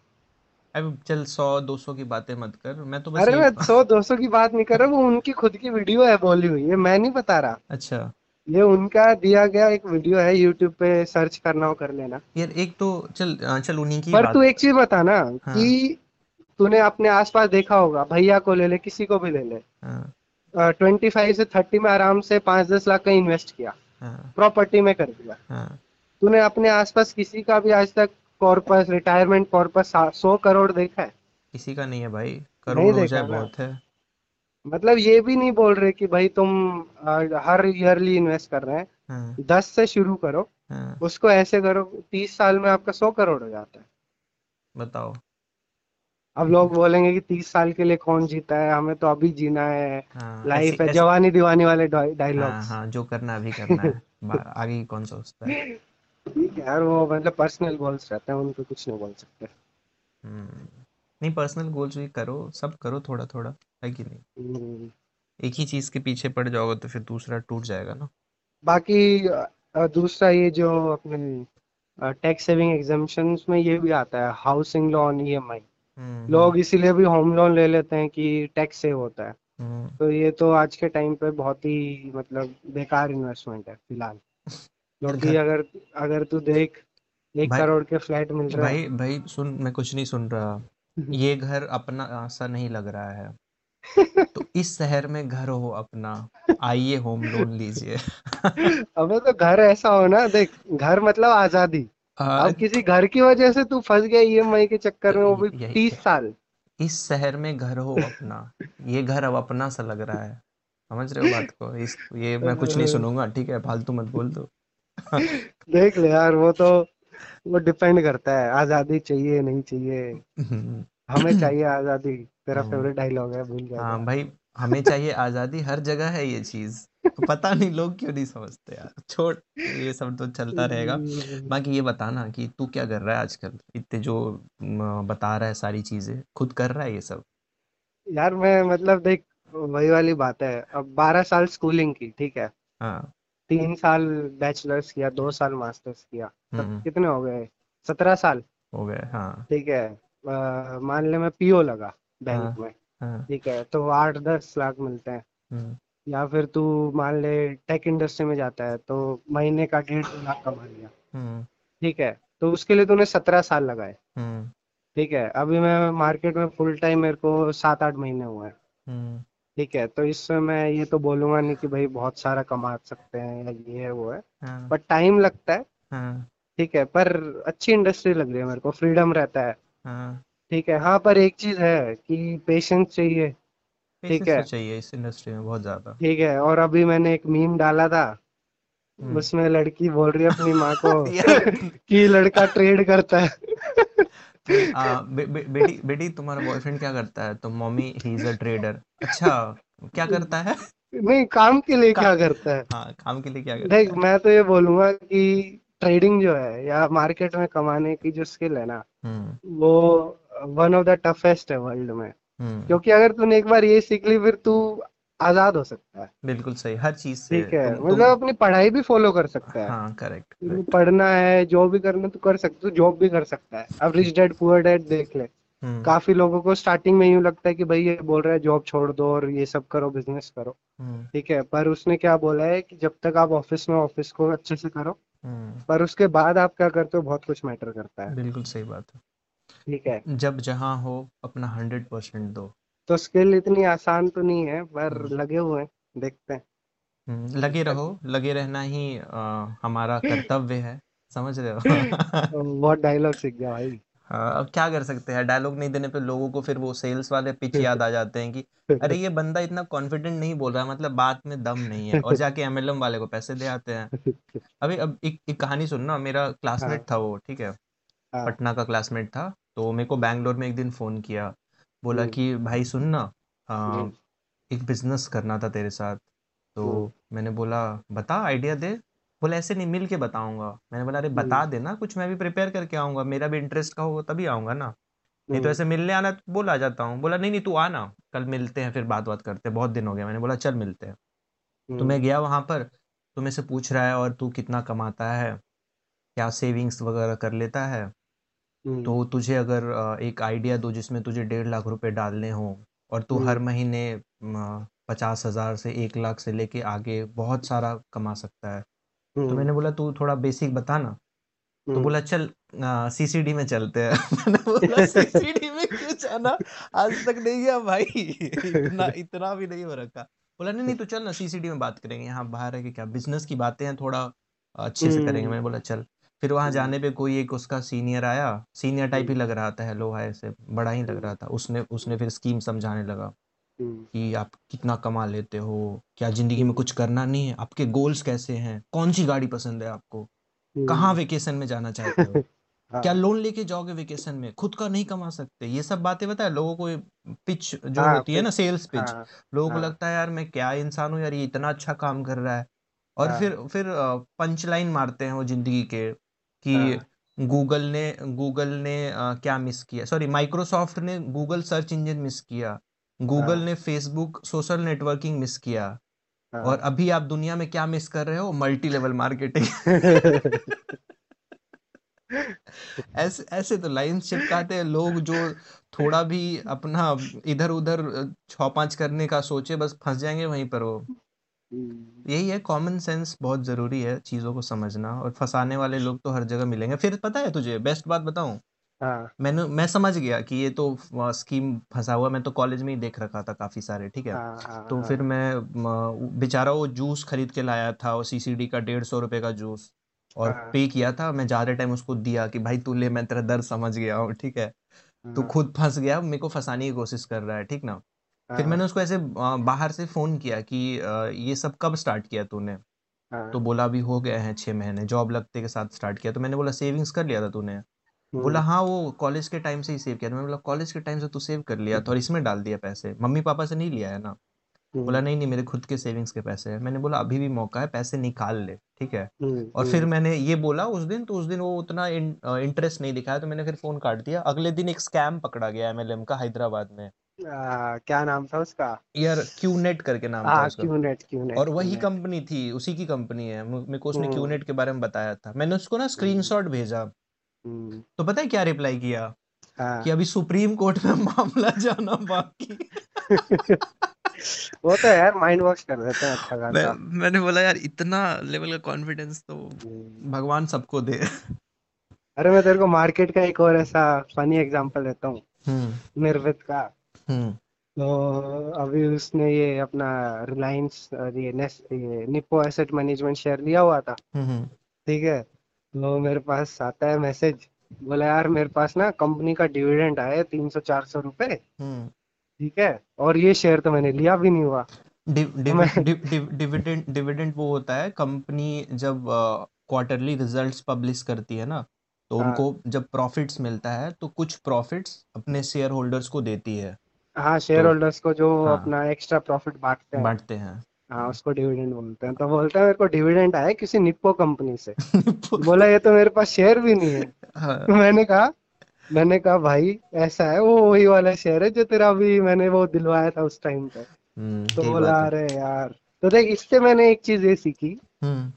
अब चल सौ दो सौ की बातें मत कर मैं तो बस अरे मैं सौ दो सौ की बात नहीं कर रहा वो उनकी खुद की वीडियो है बोली हुई ये मैं नहीं बता रहा। अच्छा। ये उनका दिया गया एक वीडियो है यूट्यूब पे सर्च करना हो कर लेना। यार एक तो चल चल उन्हीं की पर तू एक चीज़ बता ना हाँ। कि तूने अपने आसपास देखा होगा भैया को ले ले किसी को भी ले ले। हाँ। ट्वेंटी फाइव से थर्टी में आराम से पाँच दस लाख का इन्वेस्ट किया। हाँ। प्रॉपर्टी में कर दिया। हाँ। तूने अपने आसपास किसी का भी आज तक कॉर्पस रिटायरमेंट कॉर्पस सौ करोड़ देखा है? किसी का नहीं है भाई। नहीं करोड़ हो देखा जाए बहुत है। मतलब ये भी नहीं बोल रहे कि भाई तुम हर ईयरली इन्वेस्ट कर रहे हैं। हाँ। दस से शुरू करो। हाँ। उसको ऐसे करो तीस साल में आपका सौ करोड़ हो जाता है। बताओ। अब लोग बोलेंगे कि तीस साल के लिए कौन जीता है? हमें तो अभी जीना है। हाँ लाइफ है जवानी दीवानी वाले हाँ डायलॉग्स हाँ जो करना अभी करना है। <laughs> आगे कौन सोचता है? ठीक है यार वो मतलब पर्सनल गोल्स रहते हैं उनको कुछ नहीं बोल सकते। हम्म नहीं पर्सनल गोल्स भी करो सब करो थोड़ा थोड़ा है कि नहीं? हम्म, एक ही चीज़ के पीछे पड़ जाओगे तो फिर दूसरा टूट जाएगा ना। बाकी दूसरा ये जो अपने टैक्स सेविंग एग्जाम्पशंस में ये भी आता है हाउसिंग लोन ईएमआई हम्म लोग इसीलिए भी होम लोन ले लेते हैं कि टैक्स सेव होता है। हम्म। तो ये तो आज के टाइम पे बहुत ही मतलब बेकार इन्वेस्टमेंट है फ़िलहाल। क्योंकि अगर अगर तू देख एक करोड़ के फ्लैट मिल रहे भाई भाई सुन मैं कुछ नहीं सुन रहा। <laughs> ये घर अपना सा नहीं लग रहा है। तो <laughs> इस शहर में घर हो अपना आइए होम लोन लीजिए। <laughs> अबे तो घर ऐसा हो ना देख घर मतलब आज़ादी। हाँ अब किसी घर की वजह से तू फंस गया ईएमआई के चक्कर में वो भी तीस साल। इस शहर में घर हो अपना। ये घर अब अपना सा लग रहा है। समझ रहे हो बात को? इस ये मैं कुछ नहीं सुनूँगा। ठीक है फालतू मत बोल दो देख ले यार वो तो वो डिपेंड करता है। आज़ादी चाहिए नहीं चाहिए। हमें चाहिए आज़ादी। तेरा हम्म, फेवरेट डायलॉग है भूल गया हाँ भाई हमें चाहिए आज़ादी। हर जगह है ये चीज़। पता नहीं लोग क्यों नहीं समझते यार? छोड़ ये सब तो चलता रहेगा। बाकी ये बताना कि तू क्या कर रहा है आजकल? इतने जो बता रहा है सारी चीज़ें खुद कर रहा है ये सब? यार मैं मतलब देख वही वाली बात है। अब बारह साल स्कूलिंग की ठीक है? हाँ। तीन साल बैचलर्स किया दो साल मास्टर्स किया। तब हम्म। कितने हो गए? सत्रह साल। हो गए हाँ। ठीक है? मान ले मैं पीओ लगा बैंक हाँ में। हाँ। ठीक है? तो आठ दस लाख मिलते हैं। हम्म। या फिर तू मान ले टेक इंडस्ट्री में जाता है तो महीने का डेढ़ लाख कमा लिया। हम्म। ठीक है तो उसके लिए तूने सत्रह साल लगाए। हम्म। ठीक है अभी मैं मार्केट में फुल टाइम मेरे को सात आठ महीने हुए हैं। हम्म। ठीक है तो इसमें मैं ये तो बोलूँगा नहीं कि भाई बहुत सारा कमा सकते हैं या ये है वो है। हाँ। बट टाइम लगता है। हाँ। ठीक है पर अच्छी इंडस्ट्री लग रही है मेरे को फ्रीडम रहता है। हाँ। ठीक है हाँ पर एक चीज़ है कि पेशेंस चाहिए। ठीक है तो चाहिए इस इंडस्ट्री में बहुत ज़्यादा। ठीक है और अभी मैंने एक मीम डाला था। हम्म। उसमें लड़की बोल रही है अपनी माँ को <laughs> <laughs> कि लड़का ट्रेड करता है। आ, बे, बे, बेटी बेटी तुम्हारा बॉयफ्रेंड क्या करता है? तो मम्मी ही इज़ अ ट्रेडर अच्छा क्या करता है? नहीं काम के लिए का, क्या करता है? हाँ काम के लिए क्या करता देख है? मैं तो ये बोलूँगा कि ट्रेडिंग जो है या मार्केट में कमाने की जो स्किल है ना हम्म। वो वन ऑफ़ द टफेस्ट है वर्ल्ड में। क्योंकि अगर तूने एक बार ये सीख ली फिर तू आज़ाद हो सकता है। बिल्कुल सही हर चीज़ से ठीक है तुम मतलब तुम अपनी पढ़ाई भी फॉलो कर सकता है। हाँ करेक्ट करेक्ट पढ़ना है जो भी करना तो कर सकता जॉब भी कर सकता है। अब रिच डैड पुअर डैड देख ले। हम्म। काफ़ी लोगों को स्टार्टिंग में यूँ लगता है कि भाई ये बोल रहा है जॉब छोड़ दो और ये सब करो बिज़नेस करो। हम्म। ठीक है पर उसने क्या बोला है कि जब तक आप ऑफ़िस में ऑफ़िस को अच्छे से करो हम्म। पर उसके बाद आप क्या करते हो बहुत कुछ मैटर करता है। बिल्कुल सही बात है। ठीक है। जब जहाँ हो अपना हंड्रेड परसेंट दो। तो स्किल इतनी आसान तो नहीं है पर लगे हुए हैं देखते हैं। हम्म, लगे रहो लगे रहना ही अ, हमारा <laughs> कर्तव्य है समझ रहे हो? <laughs> बहुत डायलॉग सीख गया भाई। हाँ अब क्या कर सकते हैं? डायलॉग नहीं देने पे लोगों को फिर वो सेल्स वाले पिच याद आ जाते हैं कि अरे ये बंदा इतना कॉन्फिडेंट नहीं बोल रहा मतलब बात में दम नहीं है। और जाके एमएलएम वाले को पैसे दे आते हैं। <laughs> अभी अब एक एक कहानी सुनना मेरा क्लासमेट हाँ। था वो ठीक है? हाँ। पटना का क्लासमेट था। तो मेरे को बैंगलोर में एक दिन फ़ोन किया। बोला हम्म। कि भाई सुन ना हम्म। एक बिज़नेस करना था तेरे साथ। तो हम्म। मैंने बोला बता आइडिया दे। बोला ऐसे नहीं मिल के बताऊँगा। मैंने बोला अरे बता देना कुछ मैं भी प्रिपेयर करके आऊँगा। मेरा भी इंटरेस्ट का होगा तभी आऊँगा ना। नहीं तो ऐसे मिलने आना तो बोला जाता हूँ। बोला नहीं नहीं तू आना। कल मिलते हैं फिर बात बात करते हैं। बहुत दिन हो गया। मैंने बोला चल मिलते हैं। तो मैं गया वहाँ पर। तो मेरे से पूछ रहा है और तू कितना कमाता है? क्या सेविंग्स वगैरह कर लेता है? तो तुझे अगर अ, एक आइडिया दो जिसमें तुझे डेढ़ लाख रुपए डालने हो और तू हर हम्म महीने पचास हज़ार से एक लाख से लेके आगे बहुत सारा कमा सकता है। तो हम्म। मैंने बोला तू थोड़ा बेसिक बता ना। तो हम्म। बोला चल सीसीडी में चलते हैं। <laughs> मैंने बोला सीसीडी में क्यों जाना? आज तक नहीं गया भाई। <laughs> इतना इतना भी नहीं हो रखा। बोला नहीं नहीं तू चल ना सीसीडी में बात करेंगे। यहाँ बाहर है कि क्या? बिज़नेस की बातें हैं थोड़ा अच्छे से करेंगे। हम्म। मैंने बोला चल। फिर वहाँ हम्म। जाने पे कोई एक उसका सीनियर आया सीनियर टाइप ही हम्म लग रहा था हेलो हाय से बड़ा ही लग हम्म। रहा था। उसने उसने फिर स्कीम समझाने लगा कि आप कितना कमा लेते हो क्या ज़िंदगी में कुछ करना नहीं है आपके गोल्स कैसे हैं कौन सी गाड़ी पसंद है आपको कहाँ वेकेशन में जाना <laughs> चाहते हो? क्या हाँ। लोन लेके जाओगे वेकेशन में? खुद का नहीं कमा सकते। ये सब बातें बता लोगों को पिच जो हाँ होती है ना सेल्स पिच हाँ लोगों को हाँ। लगता है यार मैं क्या इंसान हूँ यार ये इतना अच्छा काम कर रहा है। और हाँ। फिर फिर पंच लाइन मारते हैं वो ज़िंदगी के कि हाँ। गूगल ने गूगल ने अ, क्या मिस किया? सॉरी माइक्रोसॉफ्ट ने गूगल सर्च इंजन मिस किया। गूगल हाँ। ने फेसबुक सोशल नेटवर्किंग मिस किया। और हाँ अभी आप दुनिया में क्या मिस कर रहे हो? मल्टी लेवल मार्केटिंग ऐसे ऐसे तो लाइन चिपकाते हैं। लोग जो थोड़ा भी अपना इधर उधर छौ पाँच करने का सोचे बस फंस जाएँगे वहीं पर वो। यही है कॉमन सेंस बहुत ज़रूरी है चीज़ों को समझना और फंसाने वाले लोग तो हर जगह मिलेंगे। फिर पता है तुझे बेस्ट बात बताऊँ? हाँ। मैंने मैं समझ गया कि ये तो स्कीम फंसा हुआ मैं तो कॉलेज में ही देख रखा था काफ़ी सारे ठीक है? हाँ हाँ तो फिर मैं बेचारा वो जूस खरीद के लाया था वो सीसीडी का डेढ़ सौ रुपए का जूस और पे किया था। मैं ज़्यादा टाइम उसको दिया कि भाई तू ले मैं तेरा दर्द समझ गया हूँ ठीक है? तू खुद फंस गया मेरे को फंसाने की कोशिश कर रहा है ठीक ना? फिर हाँ। मैंने उसको ऐसे बाहर से फ़ोन किया कि ये सब कब स्टार्ट किया तूने? तो हाँ बोला अभी हो गया है छह महीने जॉब लगते के साथ स्टार्ट किया। तो मैंने बोला सेविंग्स कर लिया था तूने? बोला हम्म। हाँ वो कॉलेज के टाइम से ही सेव किया था। मैंने बोला कॉलेज के टाइम से तू सेव कर लिया था और इसमें डाल दिया पैसे। मम्मी पापा से नहीं लिया है ना? बोला हम्म। नहीं नहीं मेरे खुद के सेविंग्स के पैसे हैं। मैंने बोला अभी भी मौका है पैसे निकाल ले ठीक है? हम्म और फिर मैंने ये बोला उस दिन तो उस दिन वो उतना इंटरेस्ट नहीं दिखाया तो मैंने फिर फ़ोन काट दिया। अगले दिन एक स्कैम पकड़ा गया एमएलएम का हैदराबाद में। आ, क्या नाम था उसका? यार क्यू नेट करके नाम था हाँ उसका। क्यू नेट क्यू नेट और वही कंपनी थी उसी की कंपनी है। मेरे को उसने क्यू हम्म के बारे में बताया था। मैंने उसको ना हम्म। स्क्रीनशॉट भेजा। हम्म, तो पता है क्या रिप्लाई किया? कि हाँ अभी सुप्रीम कोर्ट में मामला जाना बाकी <laughs> वो तो यार माइंड वॉश कर देते हैं अच्छा मैं मैंने बोला यार इतना लेवल का कॉन्फिडेंस तो हम्म, भगवान सबको दे। अरे मैं तेरे को मार्केट का एक और ऐसा फनी एग्जांपल देता हूँ। हम्म। निर्वित का। हम्म। तो अभी उसने ये अपना रिलायंस ये नेस ये निप्पो एसेट मैनेजमेंट शेयर लिया हुआ था। हम्म ठीक है? तो मेरे पास आता है मैसेज बोला यार मेरे पास ना कंपनी का डिविडेंड आया तीन सौ चार सौ रुपए। हम्म। ठीक है? और ये शेयर तो मैंने लिया भी नहीं हुआ। डिव तो डिविडेंड डिविडेंड वो होता है कंपनी जब क्वार्टरली रिजल्ट्स पब्लिश करती है ना तो हाँ। उनको जब प्रॉफिट्स मिलता है तो कुछ प्रॉफिट्स अपने शेयर होल्डर्स को देती है। हाँ शेयर तो होल्डर्स को जो हाँ। अपना एक्स्ट्रा प्रॉफिट बांटते हैं। बांटते हैं। हाँ उसको डिविडेंड बोलते हैं। तो बोलता है मेरे को डिविडेंड आया किसी निप्पो कंपनी से। <laughs> बोला ये तो मेरे पास शेयर भी नहीं है। हाँ। तो मैंने कहा मैंने कहा भाई ऐसा है वो वही वाला शेयर है जो तेरा अभी मैंने वो दिलवाया था उस टाइम पे। हम्म तो बोला अरे यार। तो देख इससे मैंने एक चीज़ ये सीखी। हम्म।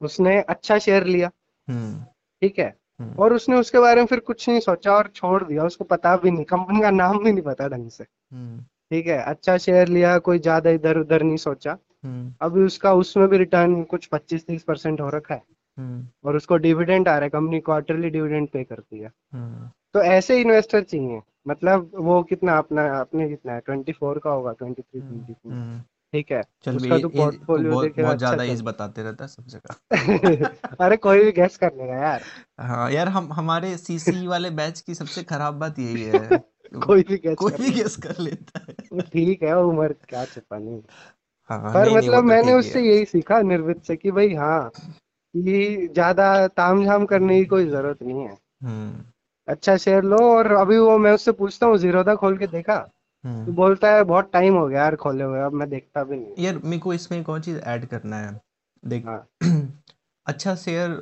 उसने अच्छा शेयर लिया। हम्म। ठीक है? और उसने उसके बारे में फिर कुछ नहीं सोचा और छोड़ दिया। उसको पता भी नहीं कंपनी का नाम भी नहीं पता ढंग से। ठीक है अच्छा शेयर लिया कोई ज़्यादा इधर उधर नहीं सोचा। हम्म। अभी उसका उसमें भी रिटर्न कुछ पच्चीस तीस परसेंट हो रखा है। हम्म। और उसको डिविडेंड आ रहा है कंपनी क्वार्टरली डिविडेंड पे करती है। हम्म। तो ऐसे इन्वेस्टर चाहिए। मतलब वो कितना अपना अपने कितना है? ट्वेंटी फोर का होगा ट्वेंटी थ्री ट्वेंटी फोर हम्म। ठीक है चल उसका तू पोर्टफोलियो बहुत बहुत अच्छा ज़्यादा एज बताते रहता है सब जगह <laughs> अरे कोई भी गैस कर लेगा यार। हाँ यार हम हमारे सीसी वाले बैच की सबसे खराब बात यही है। <laughs> <laughs> कोई भी गैस कोई कर भी गेस कर लेता है। <laughs> ठीक है उम्र क्या छिपानी हाँ पर नहीं नहीं वो मतलब तो मैंने ठीक ही उससे है। यही सीखा निर्वित से कि भाई हाँ ये ज़्यादा तामझाम करने की कोई ज़रूरत नहीं है। हम्म। अच्छा शेयर लो और अभी वो मैं उससे पूछता हूँ जीरोधा खोल के देखा? तो हम्म बोलता है बहुत टाइम हो गया यार खोले हुए अब मैं देखता भी नहीं यार मेरे को इसमें एक और चीज़ ऐड करना है। देख हाँ। <clears throat> अच्छा शेयर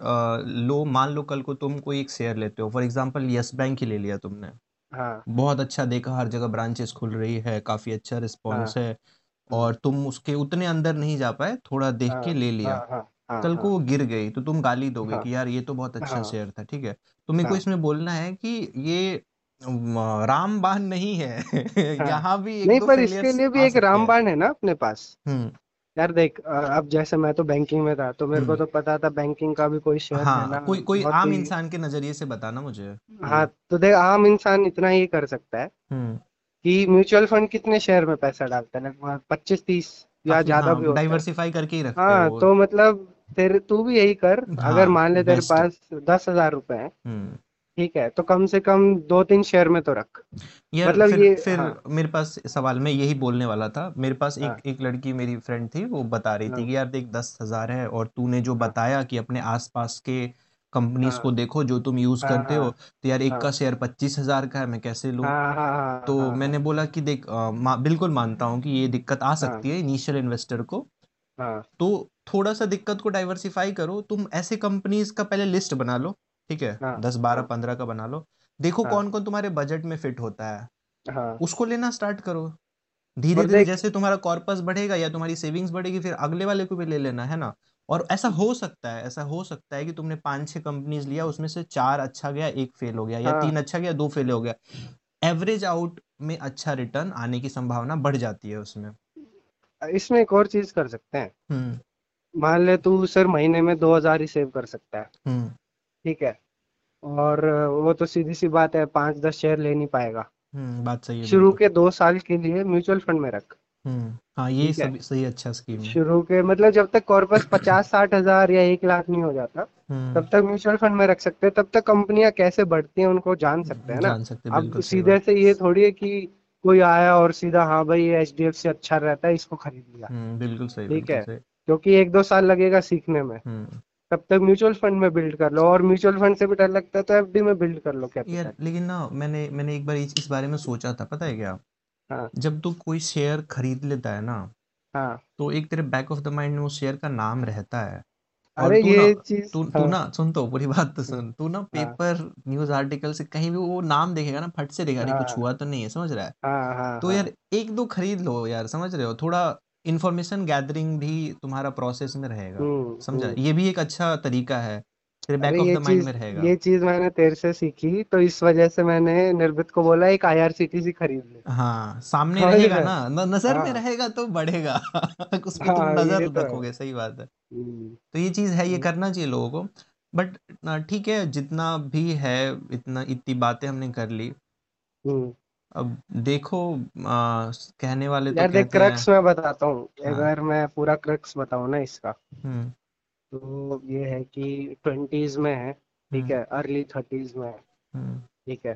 लो मान लो कल को तुम कोई एक शेयर लेते हो फॉर एग्जांपल यस बैंक ही ले लिया तुमने। हाँ। बहुत अच्छा देखा हर जगह ब्रांचेस खुल रही है काफ़ी अच्छा रिस्पॉन्स है। हाँ और तुम उसके उतने अंदर नहीं जा पाए थोड़ा देख हाँ के ले लिया। हाँ हाँ हाँ कल को हाँ। वो गिर गई तो तुम गाली दोगे हाँ। कि यार ये तो बहुत अच्छा हाँ। शेयर था ठीक है? तो मेरे को हाँ। इसमें बोलना है कि ये रामबाण नहीं है। <laughs> हाँ। यहाँ भी एक नहीं दो पर इसके लिए भी आ एक सकते हैं। रामबाण है ना अपने पास? हम्म। यार देख अ, अब जैसे मैं तो बैंकिंग में था तो मेरे को हम्म। तो पता था बैंकिंग का भी कोई शेयर हाँ लेना कोई कोई बहुत आम ही इंसान के नज़रिए से बताना मुझे। हाँ तो देख आम इंसान इतना ही कर सकता है हम्म। कि म्यूचुअल फंड कितने शेयर में पैसा डालता है लगभग पच्चीस तीस या काफ़ी ज़्यादा हाँ भी होता है। डाइवर्सिफाई करके ही रखते हैं हाँ वो। तो मतलब तेरे तू भी यही कर अगर हाँ मान ले तेरे बेस्ट पास दस हज़ार रुपए हैं हम्म। ठीक है तो कम से कम दो तीन शेयर में तो रख। यार मतलब फिर ये फिर हाँ। मेरे पास सवाल में यही बोलने वाला था मेरे पास हाँ। एक एक लड़की मेरी फ्रेंड थी वो बता रही थी हाँ। कि यार देख दस हज़ार है और तूने जो हाँ। बताया कि अपने आसपास के कंपनीज़ को हाँ देखो जो तुम यूज़ हाँ करते हो हाँ। तो यार एक का हाँ शेयर पच्चीस हज़ार का है मैं कैसे लूँ? तो मैंने बोला कि देख अ, मा, बिल्कुल मानता हूँ कि ये दिक्कत आ सकती है इनिशियल इन्वेस्टर को। तो थोड़ा सा दिक्कत को डाइवर्सिफाई करो तुम ऐसे कंपनीज़ का पहले लिस्ट बना लो। ठीक है हाँ। दस बारह हाँ पंद्रह का बना लो। देखो हाँ। कौन कौन तुम्हारे बजट में फिट होता है। हाँ। उसको लेना स्टार्ट करो। धीरे धीरे जैसे तुम्हारा कॉर्पस बढ़ेगा या तुम्हारी सेविंग्स बढ़ेगी फिर अगले वाले को भी ले लेना है ना? और ऐसा हो सकता है ऐसा हो सकता है कि तुमने पाँच छह कंपनीज़ लिया उसमें से चार अच्छा गया एक फेल हो गया या तीन हाँ अच्छा गया दो फेल हो गया। एवरेज आउट में अच्छा रिटर्न आने की संभावना बढ़ जाती है उसमें। इसमें एक और चीज़ कर सकते हैं। हम्म। मान ले तू सिर्फ़ महीने में दो हज़ार ही सेव कर सकता है। हम्म। ठीक है। और वो तो सीधी सी बात है पाँच दस शेयर ले नहीं पाएगा। हम्म बात सही है शुरू के दो साल के लिए म्यूचुअल फंड में रख। हम्म हाँ ये सभी सही अच्छा स्कीम है। शुरू के मतलब जब तक कॉर्पस पचास साठ हज़ार या एक लाख नहीं हो जाता तब हम्म तक म्यूचुअल फंड में रख सकते हैं। तब तक कंपनियाँ कैसे बढ़ती हैं उनको जान सकते हैं ना। जान सकते अब सीधे से ये थोड़ी है कि कोई आया और सीधा हाँ भाई ये एच डी एफ़ सी अच्छा रहता है इसको खरीद लिया। हम्म बिल्कुल सही ठीक बिल्कुल है। सही। क्योंकि एक दो साल लगेगा सीखने में। हम्म। तब तक म्यूचुअल फंड में बिल्ड कर लो और म्यूचुअल फंड से भी डर लगता है तो एफडी में बिल्ड कर लो यार कैपिटल लेकिन ना मैंने मैंने एक बार इस, इस बारे में सोचा था पता है क्या? हाँ। जब तू कोई शेयर खरीद लेता है ना हाँ। तो एक तेरे बैक ऑफ़ द माइंड में उस शेयर का नाम रहता है। अरे तू ये चीज़ तू तू हाँ। ना सुन तो पूरी बात तो सुन। तू ना पेपर न्यूज़ आर्टिकल से कहीं भी वो नाम देखेगा ना फट से देखेगा कुछ हाँ। हुआ तो नहीं है समझ रहा है? हाँ तो यार एक दो खरीद लो यार समझ रहे हो? थोड़ा इंफॉर्मेशन गैदरिंग भी तुम्हारा प्रोसेस में रहेगा हम्म समझा? हम्म। ये भी एक अच्छा तरीका है बैक ऑफ़ द माइंड में रहेगा। ये चीज़ मैंने तेरे से सीखी तो इस वजह से मैंने निर्भित को बोला एक आईआरसीटीसी खरीद ले। हाँ सामने समझ रहेगा रहे ना? नज़र में हाँ। रहेगा तो बढ़ेगा। <laughs> उस पे तुम हाँ नज़र तो रखोगे सही बात है। हम्म। तो ये चीज़ है ये करना चाहिए लोगों को। बट ठीक है जितना भी है इतना इतनी बातें हमने कर ली। हम्म। अब देखो आ, कहने वाले तो यार देख कहते हैं। क्रक्स मैं बताता हूँ। हाँ। अगर मैं पूरा क्रक्स बताऊँ ना इसका हम्म। तो ये है कि ट्वेंटीज में है ठीक हम्म। है अर्ली थर्टीज में है हम्म। ठीक है।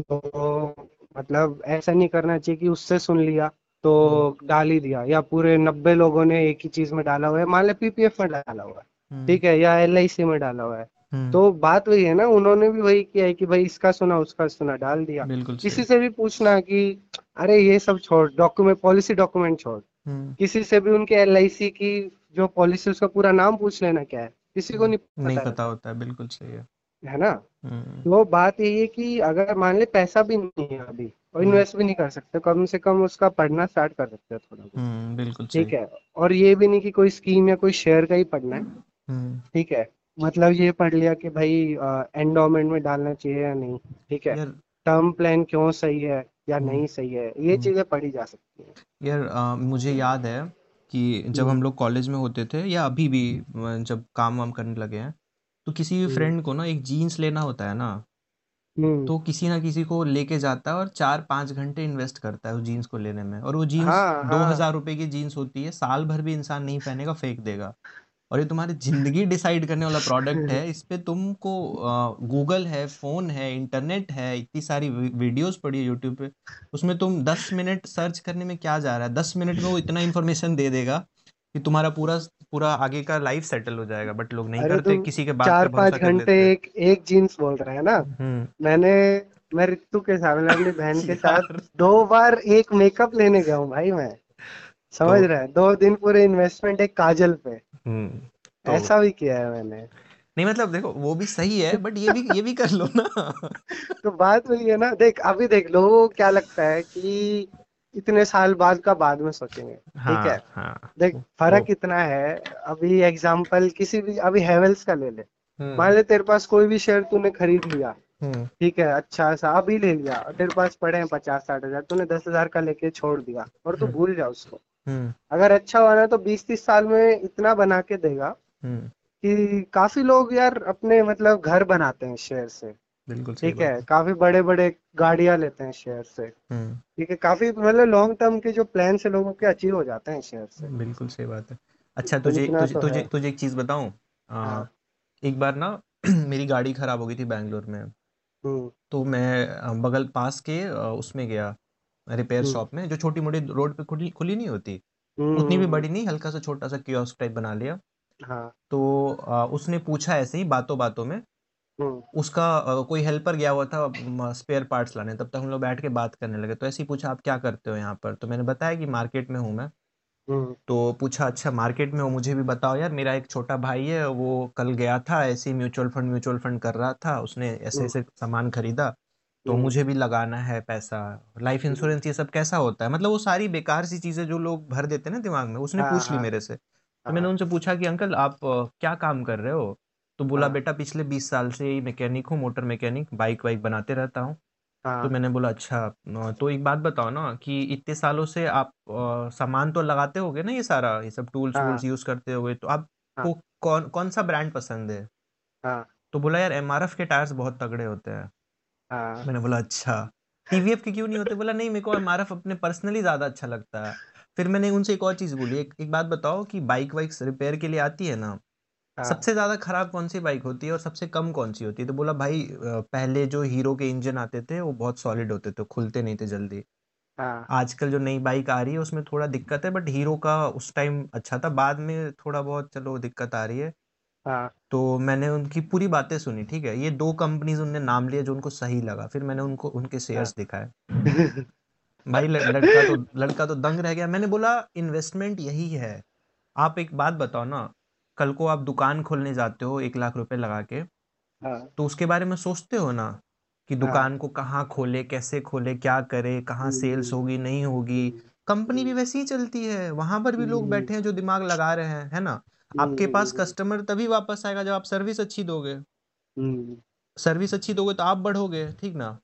तो मतलब ऐसा नहीं करना चाहिए कि उससे सुन लिया तो हम्म। डाल ही दिया या पूरे नब्बे लोगों ने एक ही चीज़ में डाला हुआ है मान ले पीपीएफ में डाला हुआ है हम्म। ठीक है या एलआईसी में डाला हुआ है हम्म तो बात वही है ना उन्होंने भी वही किया है कि भाई इसका सुना उसका सुना डाल दिया। बिल्कुल किसी से भी पूछना कि अरे ये सब छोड़ डॉक्यूमेंट पॉलिसी डॉक्यूमेंट छोड़। हम्म। किसी से भी उनके एलआईसी की जो पॉलिसी उसका पूरा नाम पूछ लेना क्या है? किसी को नहीं हम्म। नहीं पता पता रहता होता है बिल्कुल सही है। है ना? हम्म। तो बात यही है कि अगर मान ले पैसा भी नहीं है अभी और हम्म। इन्वेस्ट भी नहीं कर सकते कम से कम उसका पढ़ना स्टार्ट कर सकते हैं थोड़ा बहुत। हम्म बिल्कुल ठीक है? और ये भी नहीं कि कोई स्कीम या कोई शेयर का ही पढ़ना है। हम्म। ठीक है? मतलब ये पढ़ लिया कि भाई एंडोमेंट में डालना चाहिए या नहीं ठीक है? टर्म प्लान क्यों सही है या हम्म। नहीं सही है ये हम्म। चीज़ें पढ़ी जा सकती हैं। यार अ, मुझे याद है कि जब हम्म। हम लोग कॉलेज में होते थे या अभी भी जब काम वाम करने लगे हैं तो किसी भी हम्म। फ्रेंड को ना एक जीन्स लेना होता है ना हम्म। तो किसी ना किसी को लेके जाता है और चार पाँच घंटे इन्वेस्ट करता है उस जीन्स को लेने में। और वो जीन्स हाँ दो हाँ हज़ार रुपए की जीन्स होती है साल भर भी इंसान नहीं पहनेगा फेंक देगा। और ये तुम्हारी ज़िंदगी डिसाइड करने वाला प्रोडक्ट है इस पे तुमको गूगल है फ़ोन है इंटरनेट है इतनी सारी वीडियोस पड़ी है यूट्यूब पे उसमें तुम दस मिनट सर्च करने में क्या जा रहा है? दस मिनट में वो इतना इन्फॉर्मेशन दे देगा कि तुम्हारा पूरा पूरा आगे का लाइफ सेटल हो जाएगा बट लोग नहीं करते किसी के बात चार पाँच घंटे एक एक जीन्स बोल रहे हैं ना? हम्म। मैंने मैं रितु के साथ <laughs> अपनी बहन के साथ दो बार एक मेकअप लेने गया हूँ भाई मैं। तो समझ रहे हैं? दो दिन पूरे इन्वेस्टमेंट एक काजल पे। तो ऐसा भी किया है मैंने। नहीं मतलब देखो वो भी सही है बट ये भी ये भी कर लो ना। <laughs> तो बात वही है ना देख अभी देख लो क्या लगता है कि इतने साल बाद का बाद में सोचेंगे ठीक है? हाँ हाँ। देख फ़र्क इतना है अभी एग्ज़ाम्पल किसी भी अभी हेवेल्स का ले ले। मान हम्म ले तेरे पास कोई भी शेयर तूने खरीद लिया हम्म। ठीक है अच्छा सा अभी ले लिया तेरे पास पड़े हैं पचास साठ हज़ार तूने दस हज़ार का लेके छोड़ दिया और तू हम्म। भूल जा उसको। हम्म अगर अच्छा हुआ ना तो बीस तीस साल में इतना बना के देगा हम्म। कि काफ़ी लोग यार अपने मतलब घर बनाते हैं शेयर से। बिल्कुल ठीक है? काफ़ी बड़े बड़े गाड़ियाँ लेते हैं शेयर से। हम्म। ठीक है? काफ़ी मतलब लॉन्ग टर्म के जो प्लान से लोगों के अचीव हो जाते हैं शेयर से। बिल्कुल सही बात है। अच्छा तो तुझे तुझे तो तुझे तुझे एक चीज़ बताऊँ? हाँ। एक बार ना <clears throat> मेरी गाड़ी खराब हो गई थी बैंगलोर में। हम्म। तो मैं बगल पास के उसमें गया। रिपेयर हम्म। शॉप में जो छोटी मोटी रोड पे खुली खुली नहीं होती हम्म उतनी भी हम्म, बड़ी नहीं हल्का सा छोटा सा कियोस्क टाइप बना लिया। हाँ। तो अ, उसने पूछा ऐसे ही बातों बातों में हम्म। उसका अ, कोई हेल्पर गया हुआ था स्पेयर पार्ट्स लाने तब तक हम लोग बैठ के बात करने लगे तो ऐसे ही पूछा आप क्या करते हो यहाँ पर? तो मैंने बताया कि मार्केट में हूँ मैं। हम्म। तो पूछा अच्छा मार्केट में हो मुझे भी बताओ यार मेरा एक छोटा भाई है वो कल गया था ऐसे ही म्यूचुअल फंड म्यूचुअल फंड कर रहा था उसने ऐसे हम्म। ऐसे सामान खरीदा तो हम्म। मुझे भी लगाना है पैसा। लाइफ हम्म, इंश्योरेंस ये सब कैसा होता है? मतलब वो सारी बेकार सी चीज़ें जो लोग भर देते हैं ना दिमाग में उसने हाँ पूछ ली हाँ। मेरे से। तो मैंने हाँ। उनसे पूछा कि अंकल आप क्या काम कर रहे हो? तो बोला बेटा पिछले बीस साल से ही मैकेनिक हूँ मोटर मैकेनिक बाइक वाइक बनाते रहता हूँ। तो मैंने बोला अच्छा तो एक बात बताओ ना कि इतने सालों से आप अ, सामान तो लगाते होगे ना ये सारा ये सब टूल्स वूल्स यूज़ करते होगे तो आपको कौन कौन सा ब्रांड पसंद है? हाँ। तो बोला यार एमआरएफ के टायर्स बहुत तगड़े होते हैं। हाँ। मैंने बोला अच्छा। टीवीएफ के क्यों नहीं होते? बोला नहीं मेरे को एमआरएफ अपने पर्सनली ज़्यादा अच्छा लगता है। फिर मैंने उनसे एक और चीज़ बोली एक, एक बात बताओ कि बाइक वाइक रिपेयर के लिए आती है ना हाँ। सबसे ज़्यादा खराब कौन सी बाइक होती है और सबसे कम कौन सी होती है? तो बोला भाई पहले जो हीरो के इंजन आते थे वो बहुत सॉलिड होते थे खुलते नहीं थे जल्दी। हाँ। आजकल जो नई बाइक आ रही है उसमें थोड़ा दिक्कत है बट हीरो का उस टाइम अच्छा था। बाद में थोड़ा बहुत चलो दिक्कत आ रही है। हाँ। तो मैंने उनकी पूरी बातें सुनी ठीक है? ये दो कंपनीज़ उनने नाम लिए जो उनको सही लगा। फिर मैंने उनको उनके हाँ। शेयर्स दिखाए। भाई लड़का तो लड़का तो दंग रह गया। मैंने बोला इन्वेस्टमेंट यही है। आप एक बात बताओ ना कल को आप दुकान खोलने जाते हो एक लाख रुपए लगा के हाँ। तो उसके बारे में सोचते हो ना कि हाँ। दुकान को कहाँ खोले कैसे खोले क्या करे कहाँ सेल्स हम्म। होगी नहीं होगी? कंपनी भी वैसी ही चलती है। वहाँ पर भी लोग बैठे हैं जो दिमाग लगा रहे हैं है ना? आपके पास हम्म। कस्टमर तभी वापस आएगा जब आप सर्विस अच्छी दोगे। हम्म। सर्विस अच्छी दोगे तो आप बढ़ोगे ठीक ना?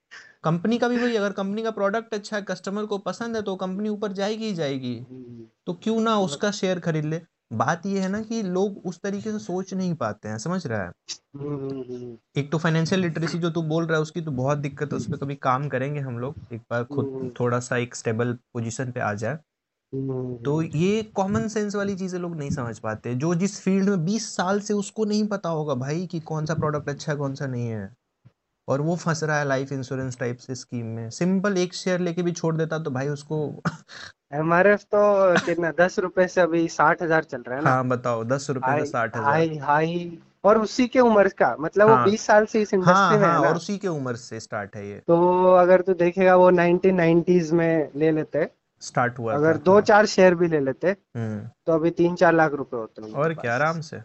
कंपनी का भी वही अगर कंपनी का प्रोडक्ट अच्छा है कस्टमर को पसंद है तो कंपनी ऊपर जाएगी ही जाएगी। हम्म, तो क्यों ना उसका शेयर खरीद ले? बात यह है ना कि लोग उस तरीके से सोच नहीं पाते हैं समझ रहा है? हम्म, हम्म, हम्म, एक तो फाइनेंशियल लिटरेसी जो तू बोल रहा है उसकी तो बहुत दिक्कत है उस पर कभी काम करेंगे हम लोग। एक बार खुद हम्म, थोड़ा सा एक स्टेबल पोजीशन पे आ जाए। हम्म, तो हम्म, ये कॉमन सेंस वाली चीज़ें लोग नहीं समझ पाते जो जिस फ़ील्ड में 20 साल से उसको नहीं पता होगा भाई कि कौन सा प्रोडक्ट अच्छा है कौन सा नहीं है। और वो फंस रहा है लाइफ इंश्योरेंस टाइप से स्कीम में। सिंपल एक शेयर लेके भी छोड़ देता तो भाई उसको <laughs> एमआरएफ तो कितना दस रुपए से अभी साठ हज़ार चल रहा है ना। हाँ बताओ दस रुपए हाई साठ हज़ार। हाई हाई और उसी के उम्र का मतलब हाँ, वो हाँ। बीस साल से इस इंडस्ट्री हाँ में है हाँ ना। और उसी के उम्र से स्टार्ट है ये। तो अगर तू देखेगा वो नाइनटीन नाइनटीज में ले लेते स्टार्ट हुआ अगर दो चार शेयर भी ले लेते हम्म। तो अभी तीन चार लाख रुपए होते हैं और क्या आराम से?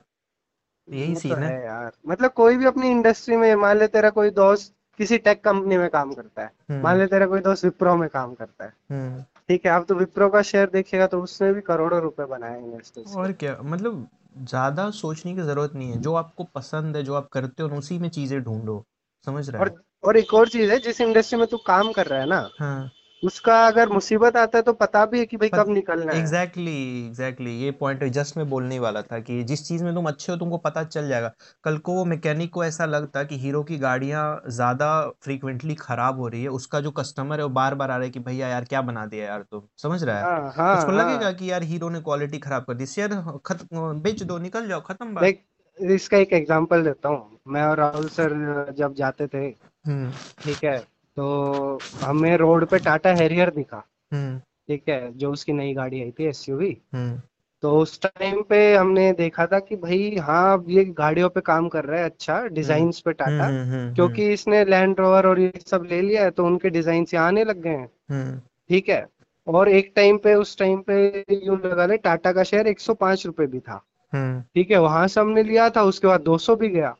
यही वो तो सीन है। यार। मतलब कोई भी अपनी इंडस्ट्री में मान ले तेरा कोई दोस्त किसी टेक कंपनी में काम करता है मान हम्म ले तेरा कोई दोस्त विप्रो में काम करता है। हम्म। ठीक है अब तो विप्रो का शेयर देखेगा तो उसने भी करोड़ों रुपए बनाए इन्वेस्टर्स और क्या मतलब ज़्यादा सोचने की ज़रूरत नहीं है। जो आपको पसंद है जो आप करते हो उसी में चीज़ें ढूंढो। समझ रहा और और एक और चीज़ है जिस इंडस्ट्री में तू काम कर रहा है ना हाँ। उसका अगर मुसीबत आता है तो पता भी है कि भाई कब निकलना है। एग्जैक्टली एग्जैक्टली ये पॉइंट जस्ट मैं बोलने वाला था कि जिस चीज़ में तुम अच्छे हो तुमको पता चल जाएगा। कल को वो मैकेनिक को ऐसा लगता कि हीरो की गाड़ियाँ ज़्यादा फ्रीक्वेंटली खराब हो रही है उसका जो कस्टमर है वो बार बार आ रहा है कि भैया यार क्या बना दिया यार तुम समझ रहा है? हाँ हाँ उसको लगेगा हाँ। कि यार हीरो ने क्वालिटी खराब कर दी शेयर खत्म बेच दो निकल जाओ खत्म बात। इसका एक एग्जांपल देता हूँ मैं और राहुल सर जब जाते थे हम्म। ठीक है? तो हमें रोड पे टाटा हैरियर दिखा। हम्म। ठीक है जो उसकी नई गाड़ी आई थी एसयूवी हम्म। तो उस टाइम पे हमने देखा था कि भाई हाँ ये गाड़ियों पे काम कर रहा है अच्छा डिज़ाइन पे हम्म टाटा। हम्म हम्म क्योंकि इसने लैंड रोवर और ये सब ले लिया है तो उनके डिज़ाइन यहाँ आने लग गए हैं। ठीक है और एक टाइम पे उस टाइम पे यूँ लगा ले टाटा का शेयर 105 रुपए भी था। ठीक है वहाँ से हमने लिया था उसके बाद 200 भी गया।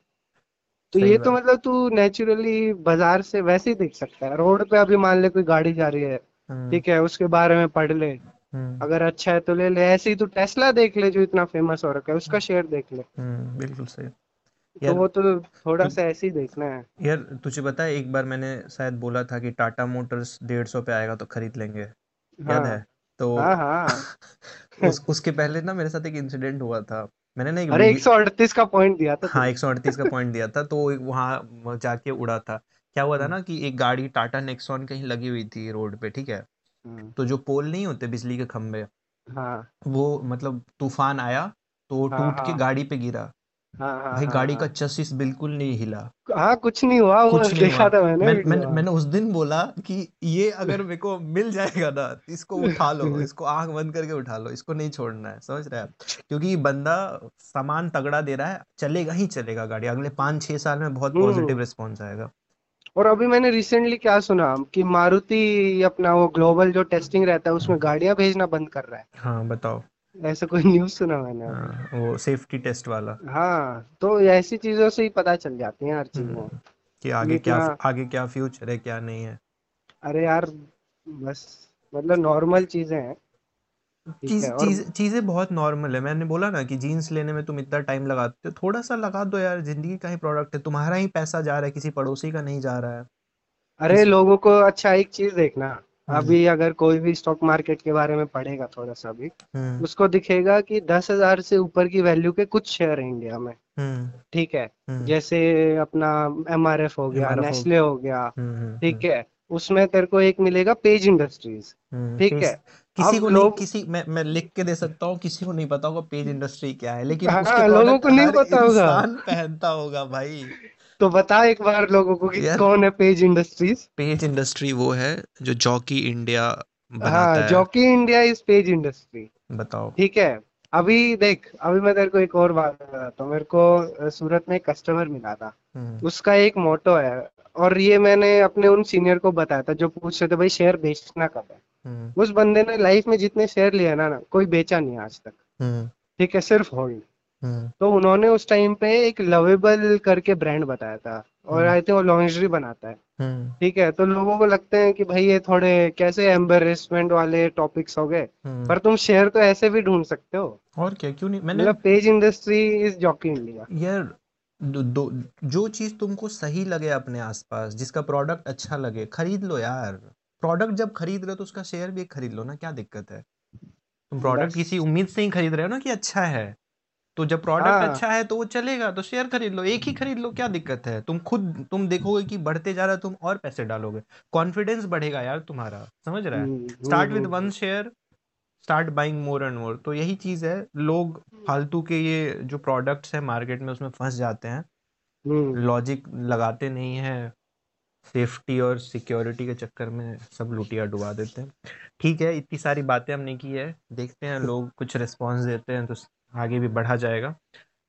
तो ये तो मतलब तू नेचुरली बाज़ार से वैसे ही देख सकता है। रोड पे अभी मान ले कोई गाड़ी जा रही है हम्म ठीक है उसके बारे में पढ़ ले। हम्म अगर अच्छा है तो ले ले। ऐसे ही तू टेस्ला देख ले जो इतना फ़ेमस हो रखा है उसका शेयर देख ले। बिल्कुल सही। तो यार वो तो थोड़ा सा ऐसे ही देखना है। यार तुझे पता है एक बार मैंने शायद बोला था कि टाटा मोटर्स डेढ़ सौ पे आएगा तो खरीद लेंगे। याद हाँ। है? तो हाँ हाँ। <laughs> उस उसके पहले ना मेरे साथ एक इंसिडेंट हुआ था। मैंने ना एक अरे अड़तीस 138 का पॉइंट दिया था हाँ तूने। एक सौ अड़तीस का <laughs> पॉइंट दिया था तो वहाँ जाके उड़ा था। क्या हुआ था हम्म। ना कि एक गाड़ी टाटा नेक्सॉन कहीं लगी हुई थी रोड पे ठीक है? हम्म, तो जो पोल नहीं होते बिजली के खंभे हाँ। वो मतलब तूफ़ान आया तो हाँ टूट के हाँ। गाड़ी पे गिरा। हाँ हाँ भाई हाँ गाड़ी का हाँ। चसिस बिल्कुल नहीं हिला। हाँ कुछ नहीं हुआ वो कुछ नहीं देखा हुआ। था मैंने मैं वीडियो मैंने मैंने उस दिन बोला कि ये अगर <laughs> मेरे को मिल जाएगा ना इसको उठा लो <laughs> इसको आँख बंद करके उठा लो इसको नहीं छोड़ना है समझ रहे हैं आप? क्योंकि बंदा सामान तगड़ा दे रहा है चलेगा ही चलेगा गाड़ी। अगले पाँच छह साल में बहुत पॉजिटिव हम्म रिस्पॉन्स आएगा। और अभी मैंने रिसेंटली क्या सुना कि मारुति अपना वो ग्लोबल जो टेस्टिंग रहता है उसमें गाड़ियाँ भेजना बंद कर रहा है। हाँ बताओ। ऐसा कोई न्यूज़ सुना मैंने हाँ वो सेफ्टी टेस्ट वाला। हाँ तो ऐसी चीज़ों से ही पता चल जाती हैं हर चीज़ें हम्म कि आगे क्या आगे क्या फ्यूचर है क्या नहीं है। अरे यार बस मतलब नॉर्मल चीज़ें हैं। चीज़ है और चीज़ चीज़ें बहुत नॉर्मल है। मैंने बोला ना कि जीन्स लेने में तुम इतना टाइम लगाते हो थोड़ा सा लगा दो यार ज़िंदगी का ही प्रोडक्ट है। तुम्हारा ही पैसा जा रहा है किसी पड़ोसी का नहीं जा रहा है। अरे किस लोगों को अच्छा एक चीज़ देखना अभी अगर कोई भी स्टॉक मार्केट के बारे में पढ़ेगा थोड़ा सा भी हम्म। उसको दिखेगा कि दस हज़ार से ऊपर की वैल्यू के कुछ शेयर हैं इंडिया में हम्म। ठीक है? हम्म। जैसे अपना एमआरएफ हो गया एमआरएफ हो नेस्ले हो गया हम्म हम्म ठीक हम्म है? उसमें तेरे को एक मिलेगा पेज इंडस्ट्रीज़ हम्म ठीक है? किसी को नहीं लोग किसी मैं मैं लिख के दे सकता हूँ किसी को नहीं पता होगा पेज इंडस्ट्री क्या है लेकिन उसके हाँ लोगों प्रोडक्ट को नहीं पता होगा। पहनता होगा भाई। तो बता एक बार लोगों को कि यार कौन है पेज इंडस्ट्रीज़ पेज इंडस्ट्री वो है जो जॉकी इंडिया बनाता हाँ। है Jockey India is Page Industry बताओ। ठीक है अभी देख अभी मैं तेरे को एक और बात बताता हूँ। मेरे को सूरत में एक कस्टमर मिला था। हम्म। उसका एक मोटो है और ये मैंने अपने उन सीनियर को बताया था जो पूछ रहे थे भाई शेयर बेचना कब है? हम्म। उस बंदे ने लाइफ में जितने शेयर लिए ना ना कोई बेचा नहीं आज तक। हम्म। ठीक है सिर्फ़ होल्ड तो उन्होंने उस टाइम पे एक लवेबल करके ब्रांड बताया था। और हम्म। आई थिंक वो लॉन्जरी बनाता है। हम्म। ठीक है तो लोगों को लगते हैं कि भाई ये थोड़े कैसे एम्बेरसमेंट वाले टॉपिक्स हो गए। हम्म। पर तुम शेयर तो ऐसे भी ढूंढ सकते हो। और क्या क्यों नहीं? मैंने मतलब Page Industry is Jockey India यार दो, दो, जो चीज़ तुमको सही लगे अपने आसपास जिसका प्रोडक्ट अच्छा लगे खरीद लो यार। प्रोडक्ट जब खरीद रहे हो तो उसका शेयर भी खरीद लो ना क्या दिक्कत है? तुम प्रोडक्ट किसी उम्मीद से ही खरीद रहे हो ना कि अच्छा है। तो जब प्रोडक्ट हाँ। अच्छा है तो वो चलेगा तो शेयर खरीद लो एक ही खरीद लो क्या दिक्कत है? तुम खुद तुम देखोगे कि बढ़ते जा रहा तुम और पैसे डालोगे। कॉन्फिडेंस बढ़ेगा यार तुम्हारा समझ रहा है? हम्म start with hmm one share start buying more and more तो यही चीज़ है। लोग फालतू के ये जो प्रोडक्ट्स है मार्केट में उसमें फंस जाते हैं। हम्म। लॉजिक लगाते नहीं है। सेफ्टी और सिक्योरिटी के चक्कर में सब लुटिया डुबा देते हैं। ठीक है इतनी सारी बातें हमने की है। देखते हैं लोग कुछ रिस्पॉन्स देते हैं तो आगे भी बढ़ा जाएगा।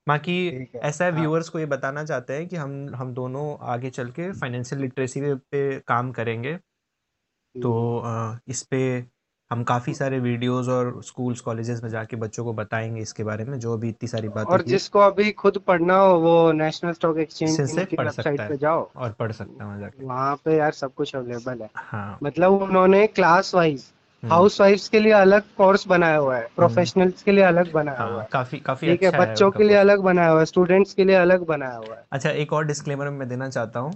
बाकी है। ऐसा है। हाँ व्यूअर्स को ये बताना चाहते हैं कि हम हम दोनों आगे चल के फाइनेंशियल लिटरेसी पे काम करेंगे। तो इस पे हम काफ़ी सारे वीडियोस और स्कूल्स कॉलेजेस में जाके बच्चों को बताएँगे इसके बारे में जो अभी इतनी सारी बात और जिसको अभी खुद पढ़ना हो वो नेशनल स्टॉक एक्सचेंज की वेबसाइट पे जाओ। और पढ़ सकता है वहाँ जाके। वहाँ पे यार सब कुछ अवेलेबल है। हाँ। मतलब उन्होंने क्लास वाइज हाउस वाइफ्स के लिए अलग कोर्स बनाया हुआ है प्रोफेशनल्स के लिए अलग बनाया हुआ हाँ। है काफ़ी काफ़ी ठीक है अच्छा है बच्चों के लिए अलग बनाया हुआ है स्टूडेंट्स के लिए अलग बनाया हुआ है। अच्छा एक और डिस्क्लेमर मैं देना चाहता हूँ।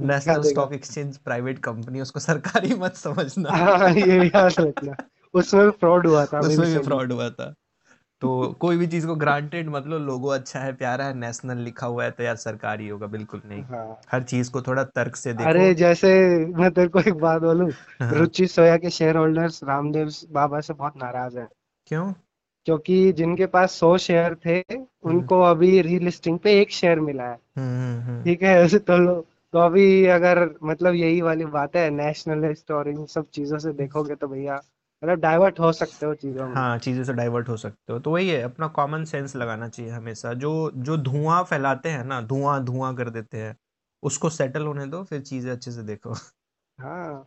National Stock Exchange private company उसको सरकारी <laughs> मत समझना। हाँ ये याद रखना। उसमें भी फ्रॉड हुआ था <laughs> उसमें भी फ्रॉड हुआ था। तो कोई भी चीज़ को ग्रांटेड मतलब लोगो अच्छा है प्यारा है नेशनल लिखा हुआ है तो यार सरकारी होगा बिल्कुल नहीं। हाँ। हर चीज़ को थोड़ा तर्क से देखो। अरे जैसे मैं तेरे को एक बात बोलूँ हाँ। रुचि सोया के शेयर होल्डर्स रामदेव बाबा से बहुत नाराज़ है। क्यों? क्योंकि जिनके पास सौ शेयर थे हम्म। उनको अभी रीलिस्टिंग पे एक शेयर मिला है। हम्म हम्म ठीक है ऐसे तो लो तो अभी अगर मतलब यही वाली बात है नेशनलिस्ट और इन सब चीज़ों से देखोगे तो भैया मतलब डाइवर्ट हो सकते हो चीज़ों में। हाँ चीज़ों से डाइवर्ट हो सकते हो। तो वही है अपना कॉमन सेंस लगाना चाहिए हमेशा। जो जो धुआँ फैलाते हैं ना धुआँ धुआँ कर देते हैं उसको सेटल होने दो फिर चीज़ें अच्छे से देखो। हाँ।